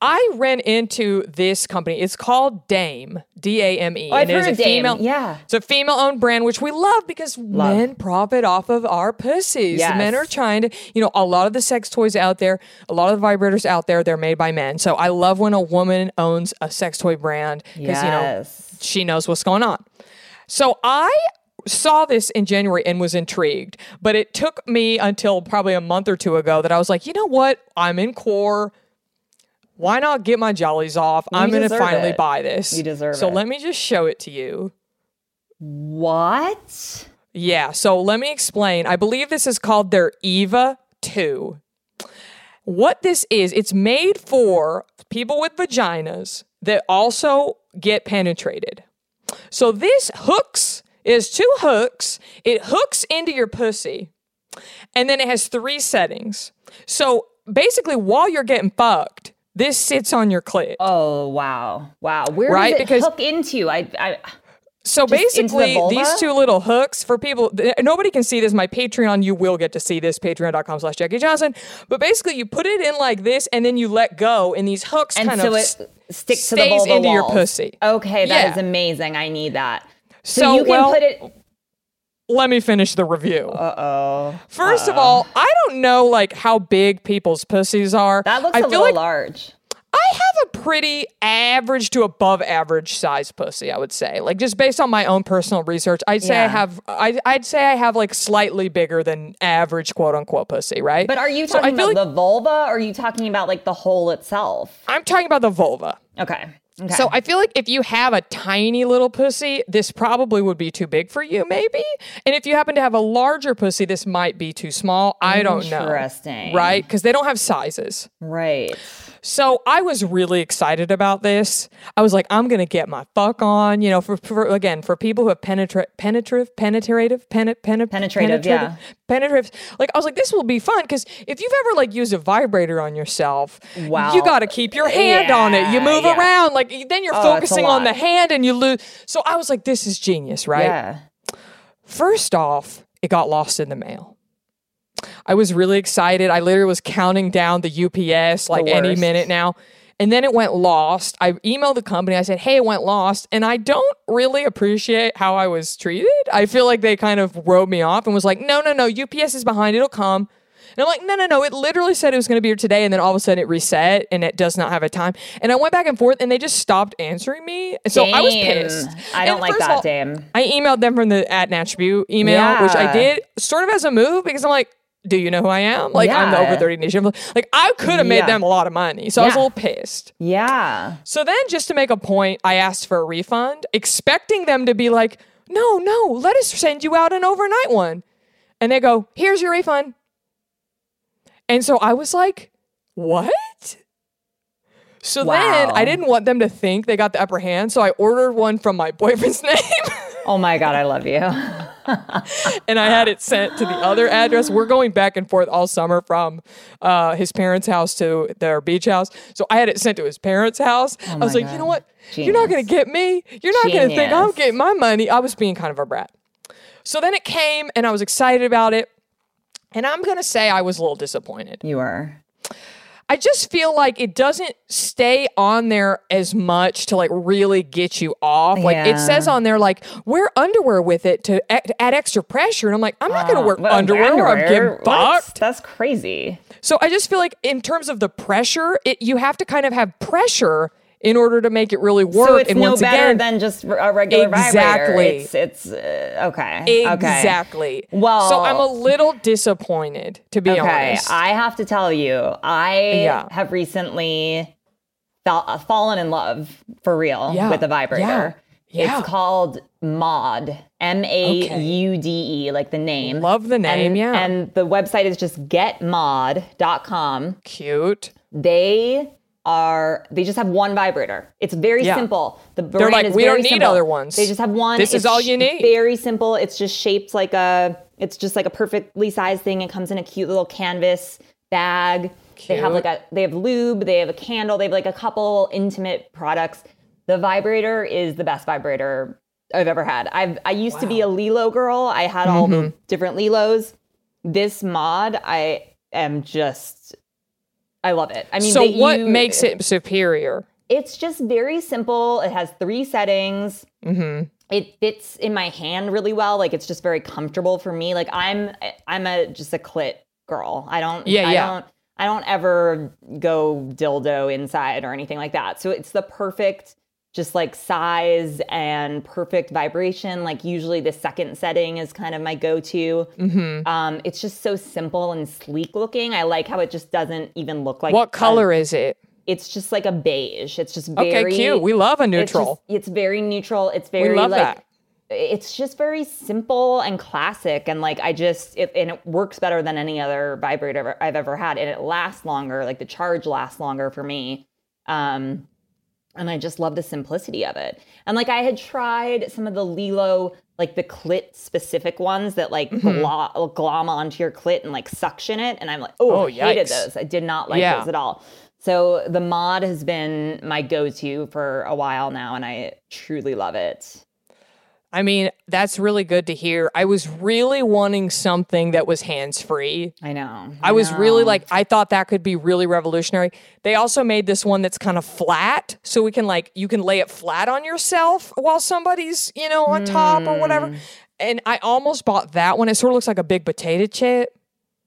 I ran into this company. It's called Dame, D A M E. Oh, I've and heard a of Dame. female. Yeah. It's a female-owned brand, which we love because men profit off of our pussies. The men are trying to, you know, a lot of the sex toys out there, a lot of the vibrators out there, they're made by men. So I love when a woman owns a sex toy brand because, you know, she knows what's going on. So I saw this in January and was intrigued, but it took me until probably a month or two ago that I was like, you know what? I'm in core. Why not get my jollies off? I'm going to finally it. buy this. You deserve so it. So let me just show it to you. What? Yeah, so let me explain. I believe this is called their Eva 2. What this is, it's made for people with vaginas that also get penetrated. So this hooks is two hooks. It hooks into your pussy. And then it has three settings. So basically while you're getting fucked, this sits on your clit. Oh wow, wow. Where Right, does it because- hook into? I, I So Just into the basically, these two little hooks for people. th- Nobody can see this. My Patreon, you will get to see this. Patreon.com slash Jackie Johnson. But basically, you put it in like this, and then you let go, and these hooks and kind so of it s- sticks to the stays into your pussy. Okay, that is Yeah. amazing. I need that. So, So, you can well- put it. Let me finish the review. Uh oh. First of all, I don't know like how big people's pussies are. That looks I a feel little like large. I have a pretty average to above average size pussy, I would say. Like just based on my own personal research, I'd say I have I I'd say I have like slightly bigger than average quote unquote pussy, right? But are you talking feel about like the vulva or are you talking about like the hole itself? I'm talking about the vulva. Okay. Okay. So I feel like if you have a tiny little pussy, this probably would be too big for you, maybe. And if you happen to have a larger pussy, this might be too small. I don't know. Interesting. Right? Because they don't have sizes. right. So I was really excited about this. I was like, I'm gonna get my fuck on, you know, for, for again for people who have penetra- penetrative, penetrative, pen, pen, Penetrative, yeah. penetrative. Like I was like, this will be fun because if you've ever like used a vibrator on yourself, Wow. you got to keep your hand on it. You move yeah. around, like then you're Oh, focusing on the hand and you lose. So I was like, this is genius, right? Yeah. First off, it got lost in the mail. I was really excited. I literally was counting down the UPS like any minute now. And then it went lost. I emailed the company. I said, hey, it went lost. And I don't really appreciate how I was treated. I feel like they kind of wrote me off and was like, no, no, no, UPS is behind. It'll come. And I'm like, no, no, no. It literally said it was going to be here today. And then all of a sudden it reset and it does not have a time. And I went back and forth and they just stopped answering me. So I was pissed. I don't And like that, all, Dame. I emailed them from the at Natch Beaut email, which I did sort of as a move because I'm like, do you know who I am? Like, I'm the over 30 nation. Like, I could have made Yeah. them a lot of money. So I was a little pissed. Yeah. So then, just to make a point, I asked for a refund, expecting them to be like, no, no, let us send you out an overnight one. And they go, here's your refund. And so I was like, what? So then I didn't want them to think they got the upper hand. So I ordered one from my boyfriend's name. Oh my God, I love you. and I had it sent to the other address. We're going back and forth all summer from uh, his parents' house to their beach house. So I had it sent to his parents' house. I was like, you know God. what? You're not going to get me. You're not going to think I'm getting my money. I was being kind of a brat. So then it came and I was excited about it. And I'm going to say I was a little disappointed. You were. I just feel like it doesn't stay on there as much to like really get you off. Like it says on there, like wear underwear with it to add extra pressure. And I'm like, I'm not going to uh, wear Well, underwear, I'm getting What? bucked. That's crazy. So I just feel like in terms of the pressure, it you have to kind of have pressure in order to make it really work. So it's and no once better again, than just a regular Exactly. vibrator. It's it's uh, okay. Okay. exactly. Well- so I'm a little disappointed to be honest. Okay, honest. I have to tell you, I Yeah. have recently fell, uh, fallen in love for real Yeah, with a vibrator. yeah, yeah. It's called Maude, M A U D E, like the name. Love the name, and, yeah. And the website is just getmaude.com. Cute. They are they just have one vibrator. It's very Yeah. simple. The brand like, is "We very don't need simple. other ones. They just have one. This is all you need." Very simple. It's just shaped like a it's just like a perfectly sized thing. It comes in a cute little canvas bag. They have like a they have lube, they have a candle, they have like a couple intimate products. The vibrator is the best vibrator I've ever had. I've I used to be a LELO girl. I had all Mm-hmm. different LELOs. This Maude, I am just I love it. I mean, so what you- makes it superior? It's just very simple. It has three settings. Mm-hmm. It fits in my hand really well. Like it's just very comfortable for me. Like I'm I'm a just a clit girl. I don't Yeah, I yeah. don't I don't ever go dildo inside or anything like that. So it's the perfect just like size and perfect vibration. Like usually the second setting is kind of my go-to. Mm-hmm. Um, it's just so simple and sleek looking. I like how it just doesn't even look like what color is it? it's just like a beige. It's just Okay, very cute. We love a It's, neutral. just- it's very neutral. It's very love like that. it's just very simple and classic and like I just it, and it works better than any other vibrator I've ever had and it lasts longer. Like the charge lasts longer for me. Um and I just love the simplicity of it. And like I had tried some of the LELO, like the clit specific ones that like Mm-hmm. glo- glom onto your clit and like suction it. And I'm like, oh, Oh, I hated yikes. those. I did not like Yeah. those at all. So the Maude has been my go-to for a while now, and I truly love it. I mean, that's really good to hear. I was really wanting something that was hands free. I know. I was really like, I thought that could be really revolutionary. They also made this one that's kind of flat, so we can like you can lay it flat on yourself while somebody's you know on top or Hmm. whatever. And I almost bought that one. It sort of looks like a big potato chip,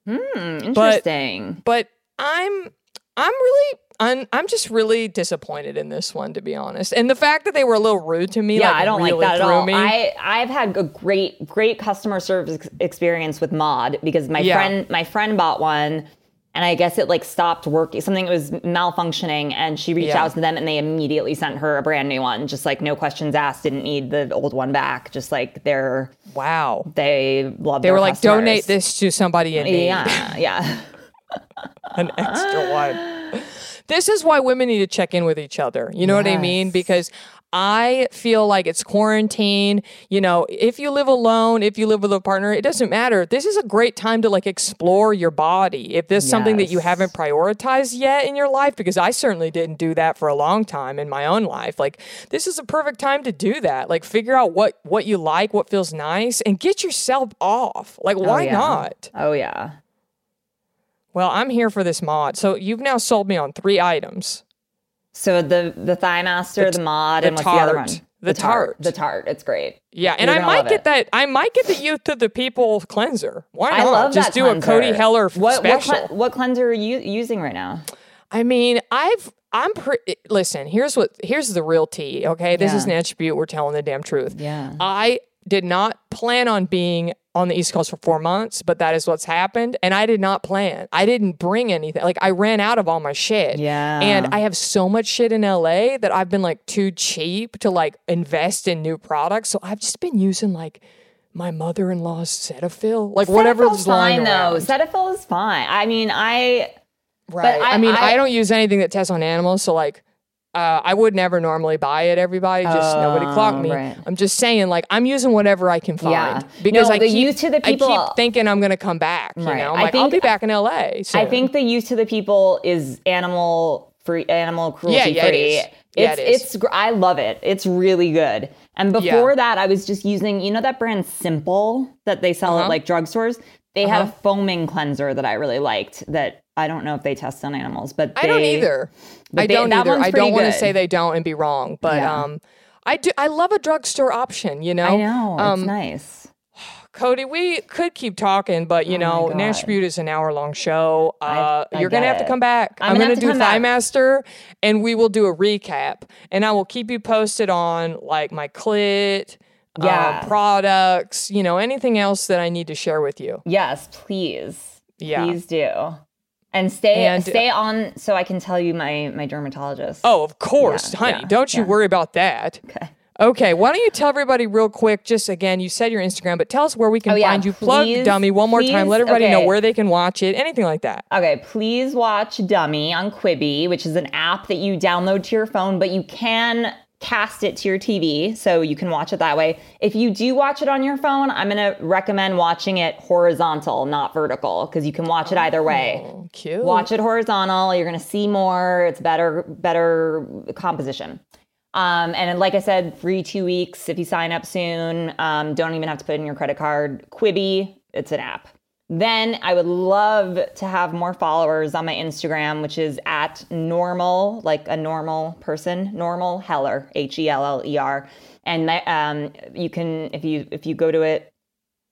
Hmm, interesting. but I'm I'm really I'm, I'm just really disappointed in this one to be honest. And the fact that they were a little rude to me, yeah, like, I don't really like that at all. Me. I I've had a great great customer service experience with Maude because my Yeah. friend my friend bought one and I guess it like stopped working. Something was malfunctioning and she reached Yeah. out to them and they immediately sent her a brand new one. Just like no questions asked, didn't need the old one back. Just like they're wow. they love it. They were like, customers. donate this to somebody in need. Yeah, yeah. an extra one. This is why women need to check in with each other. You know what I mean? Because I feel like it's quarantine. You know, if you live alone, if you live with a partner, it doesn't matter. This is a great time to like explore your body. If there's something that you haven't prioritized yet in your life, because I certainly didn't do that for a long time in my own life. Like this is a perfect time to do that. Like figure out what what you like, what feels nice, and get yourself off. Like oh, why yeah. not? Oh yeah. Well, I'm here for this Maude. So you've now sold me on three items. So the the ThighMaster, the, Maude, the and what's the other one? The Tarte. The Tarte. It's great. Yeah, and You're I might get it. that. I might get the youth to the people cleanser. Why not? I love Just do a Cody. Heller what, What, special. cle- what cleanser are you using right now? I mean, I've I'm pretty. Listen, here's what here's the real tea. Okay, this is an attribute. We're telling the damn truth. Yeah. I did not plan on being on the East Coast for four months, but that is what's happened. And I did not plan. I didn't bring anything. Like I ran out of all my shit. Yeah. And I have so much shit in LA that I've been like too cheap to like invest in new products. So I've just been using like my mother-in-law's Cetaphil, like whatever's Cetaphil's lying fine though. around. Cetaphil is fine. I mean, I Right. I, I- mean, I, I- don't use anything that tests on animals, so like. Uh, I would never normally buy it. Everybody, just nobody clock Oh, me. right. I'm just saying, like I'm using whatever I can find Yeah. because No, I the keep, to the I people- keep thinking I'm gonna come back. You Right. know, I'm I like I'll be back in LA. I think the Youth to the People is animal free, animal cruelty yeah, it free. Yeah, it's it is. gr- I love it. It's really good. And Yeah. before that, I was just using you know that brand Simple that they sell Uh-huh. at like drugstores. They had a foaming cleanser that I really liked. That I don't know if they test on animals, but I don't they- either. I they- don't either. I don't want to say they don't and be wrong, but Yeah. um, I do. I love a drugstore option. You know, I know Um, it's nice. Cody, we could keep talking, but you Oh know. Natch Beaut is an hour long show. Uh, I you're gonna have to come back. I'm I'm, gonna gonna, do Thigh back. Master, and we will do a recap, and I will keep you posted on like my clit, uh, Yeah. products, you know, anything else that I need to share with you. Yes, please. Yeah. Please do. And stay And- stay uh, on so I can tell you my my dermatologist. Oh, of course, Yeah, honey. yeah, don't you yeah. worry about that. Okay. Okay, why don't you tell everybody real quick? Just again, you said your Instagram, but tell us where we can Oh, find you. Plug please, Dummy one more time. Let everybody know where they can watch it. Anything like that. Okay, please watch Dummy on Quibi, which is an app that you download to your phone, but you can cast it to your TV, so you can watch it that way. If you do watch it on your phone, I'm gonna recommend watching it horizontal, not vertical, because you can watch it either way. Oh, cute. Watch it horizontal. You're gonna see more. It's better, better composition. Um, and like I said, free two weeks if you sign up soon. Um, don't even have to put in your credit card. Quibi, it's an app. Then I would love to have more followers on my Instagram, which is at normal, like a normal person, normal Heller, H E L L E R. And um, you can, if you if you go to it,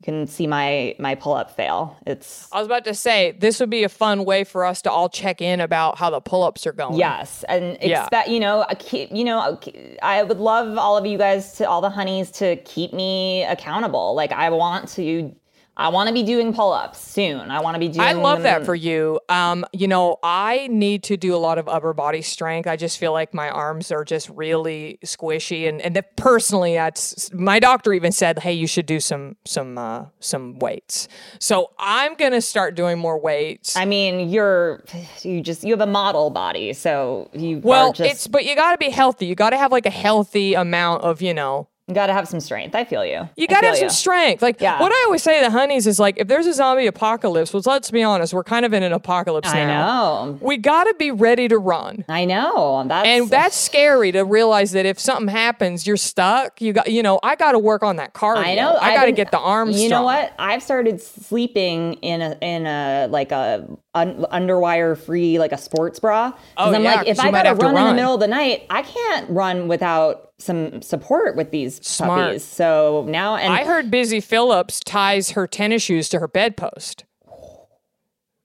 you can see my my pull up fail. It's I was about to say this would be a fun way for us to all check in about how the pull-ups are going. Yes, and Yeah. expect you know, you know, I would love all of you guys to all the honeys to keep me accountable. Like I want to, I want to be doing pull ups soon. I want to be doing. I love that for you. Um, you know, I need to do a lot of upper body strength. I just feel like my arms are just really squishy, and and that personally, that's my doctor even said, hey, you should do some some uh, some weights. So I'm gonna start doing more weights. I mean, you're you just you have a model body, so you well, just it's but you got to be healthy. You got to have like a healthy amount of you know You got to have some strength. I feel you. You got to feel have some strength. Like Yeah. what I always say to the honeys is like, if there's a zombie apocalypse, well, let's be honest, we're kind of in an apocalypse I now. know. We got to be ready to run. I know. That's And that's scary to realize that if something happens, you're stuck. You got, you know, I got to work on that cardio. I know. I got to been- get the arms. You know what? I've started sleeping in a in a like a un, underwire free like a sports bra. Oh, 'Cause Oh, I'm yeah, like, if you I gotta have to run, in the middle of the night, I can't run without some support with these Smart. puppies. So now, and I heard Busy Philipps ties her tennis shoes to her bedpost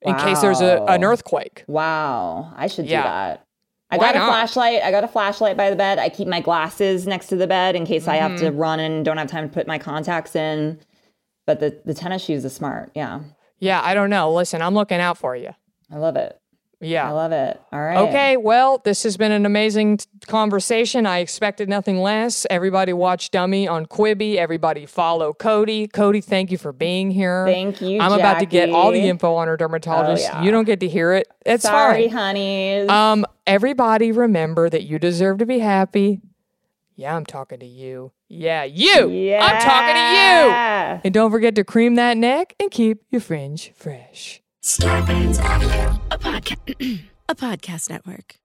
in case there's a, an earthquake. Wow, I should Yeah. do that. I Why got a not? flashlight. I got a flashlight by the bed. I keep my glasses next to the bed in case I have to Mm-hmm. run and don't have time to put my contacts in. But the, the tennis shoes is smart. Yeah. Yeah, I don't know. Listen, I'm looking out for you. I love it. Yeah. I love it. All right. Okay, well, this has been an amazing t- conversation. I expected nothing less. Everybody watch Dummy on Quibi. Everybody follow Cody. Cody, thank you for being here. Thank you, I'm about to get all the info on her dermatologist. Oh, yeah. You don't get to hear it. It's Sorry, fine. honeys. Um, everybody remember that you deserve to be happy. Yeah, I'm talking to you. Yeah, you. Yeah. I'm talking to you. And don't forget to cream that neck and keep your fringe fresh. Scarpins Avenue. A podcast network.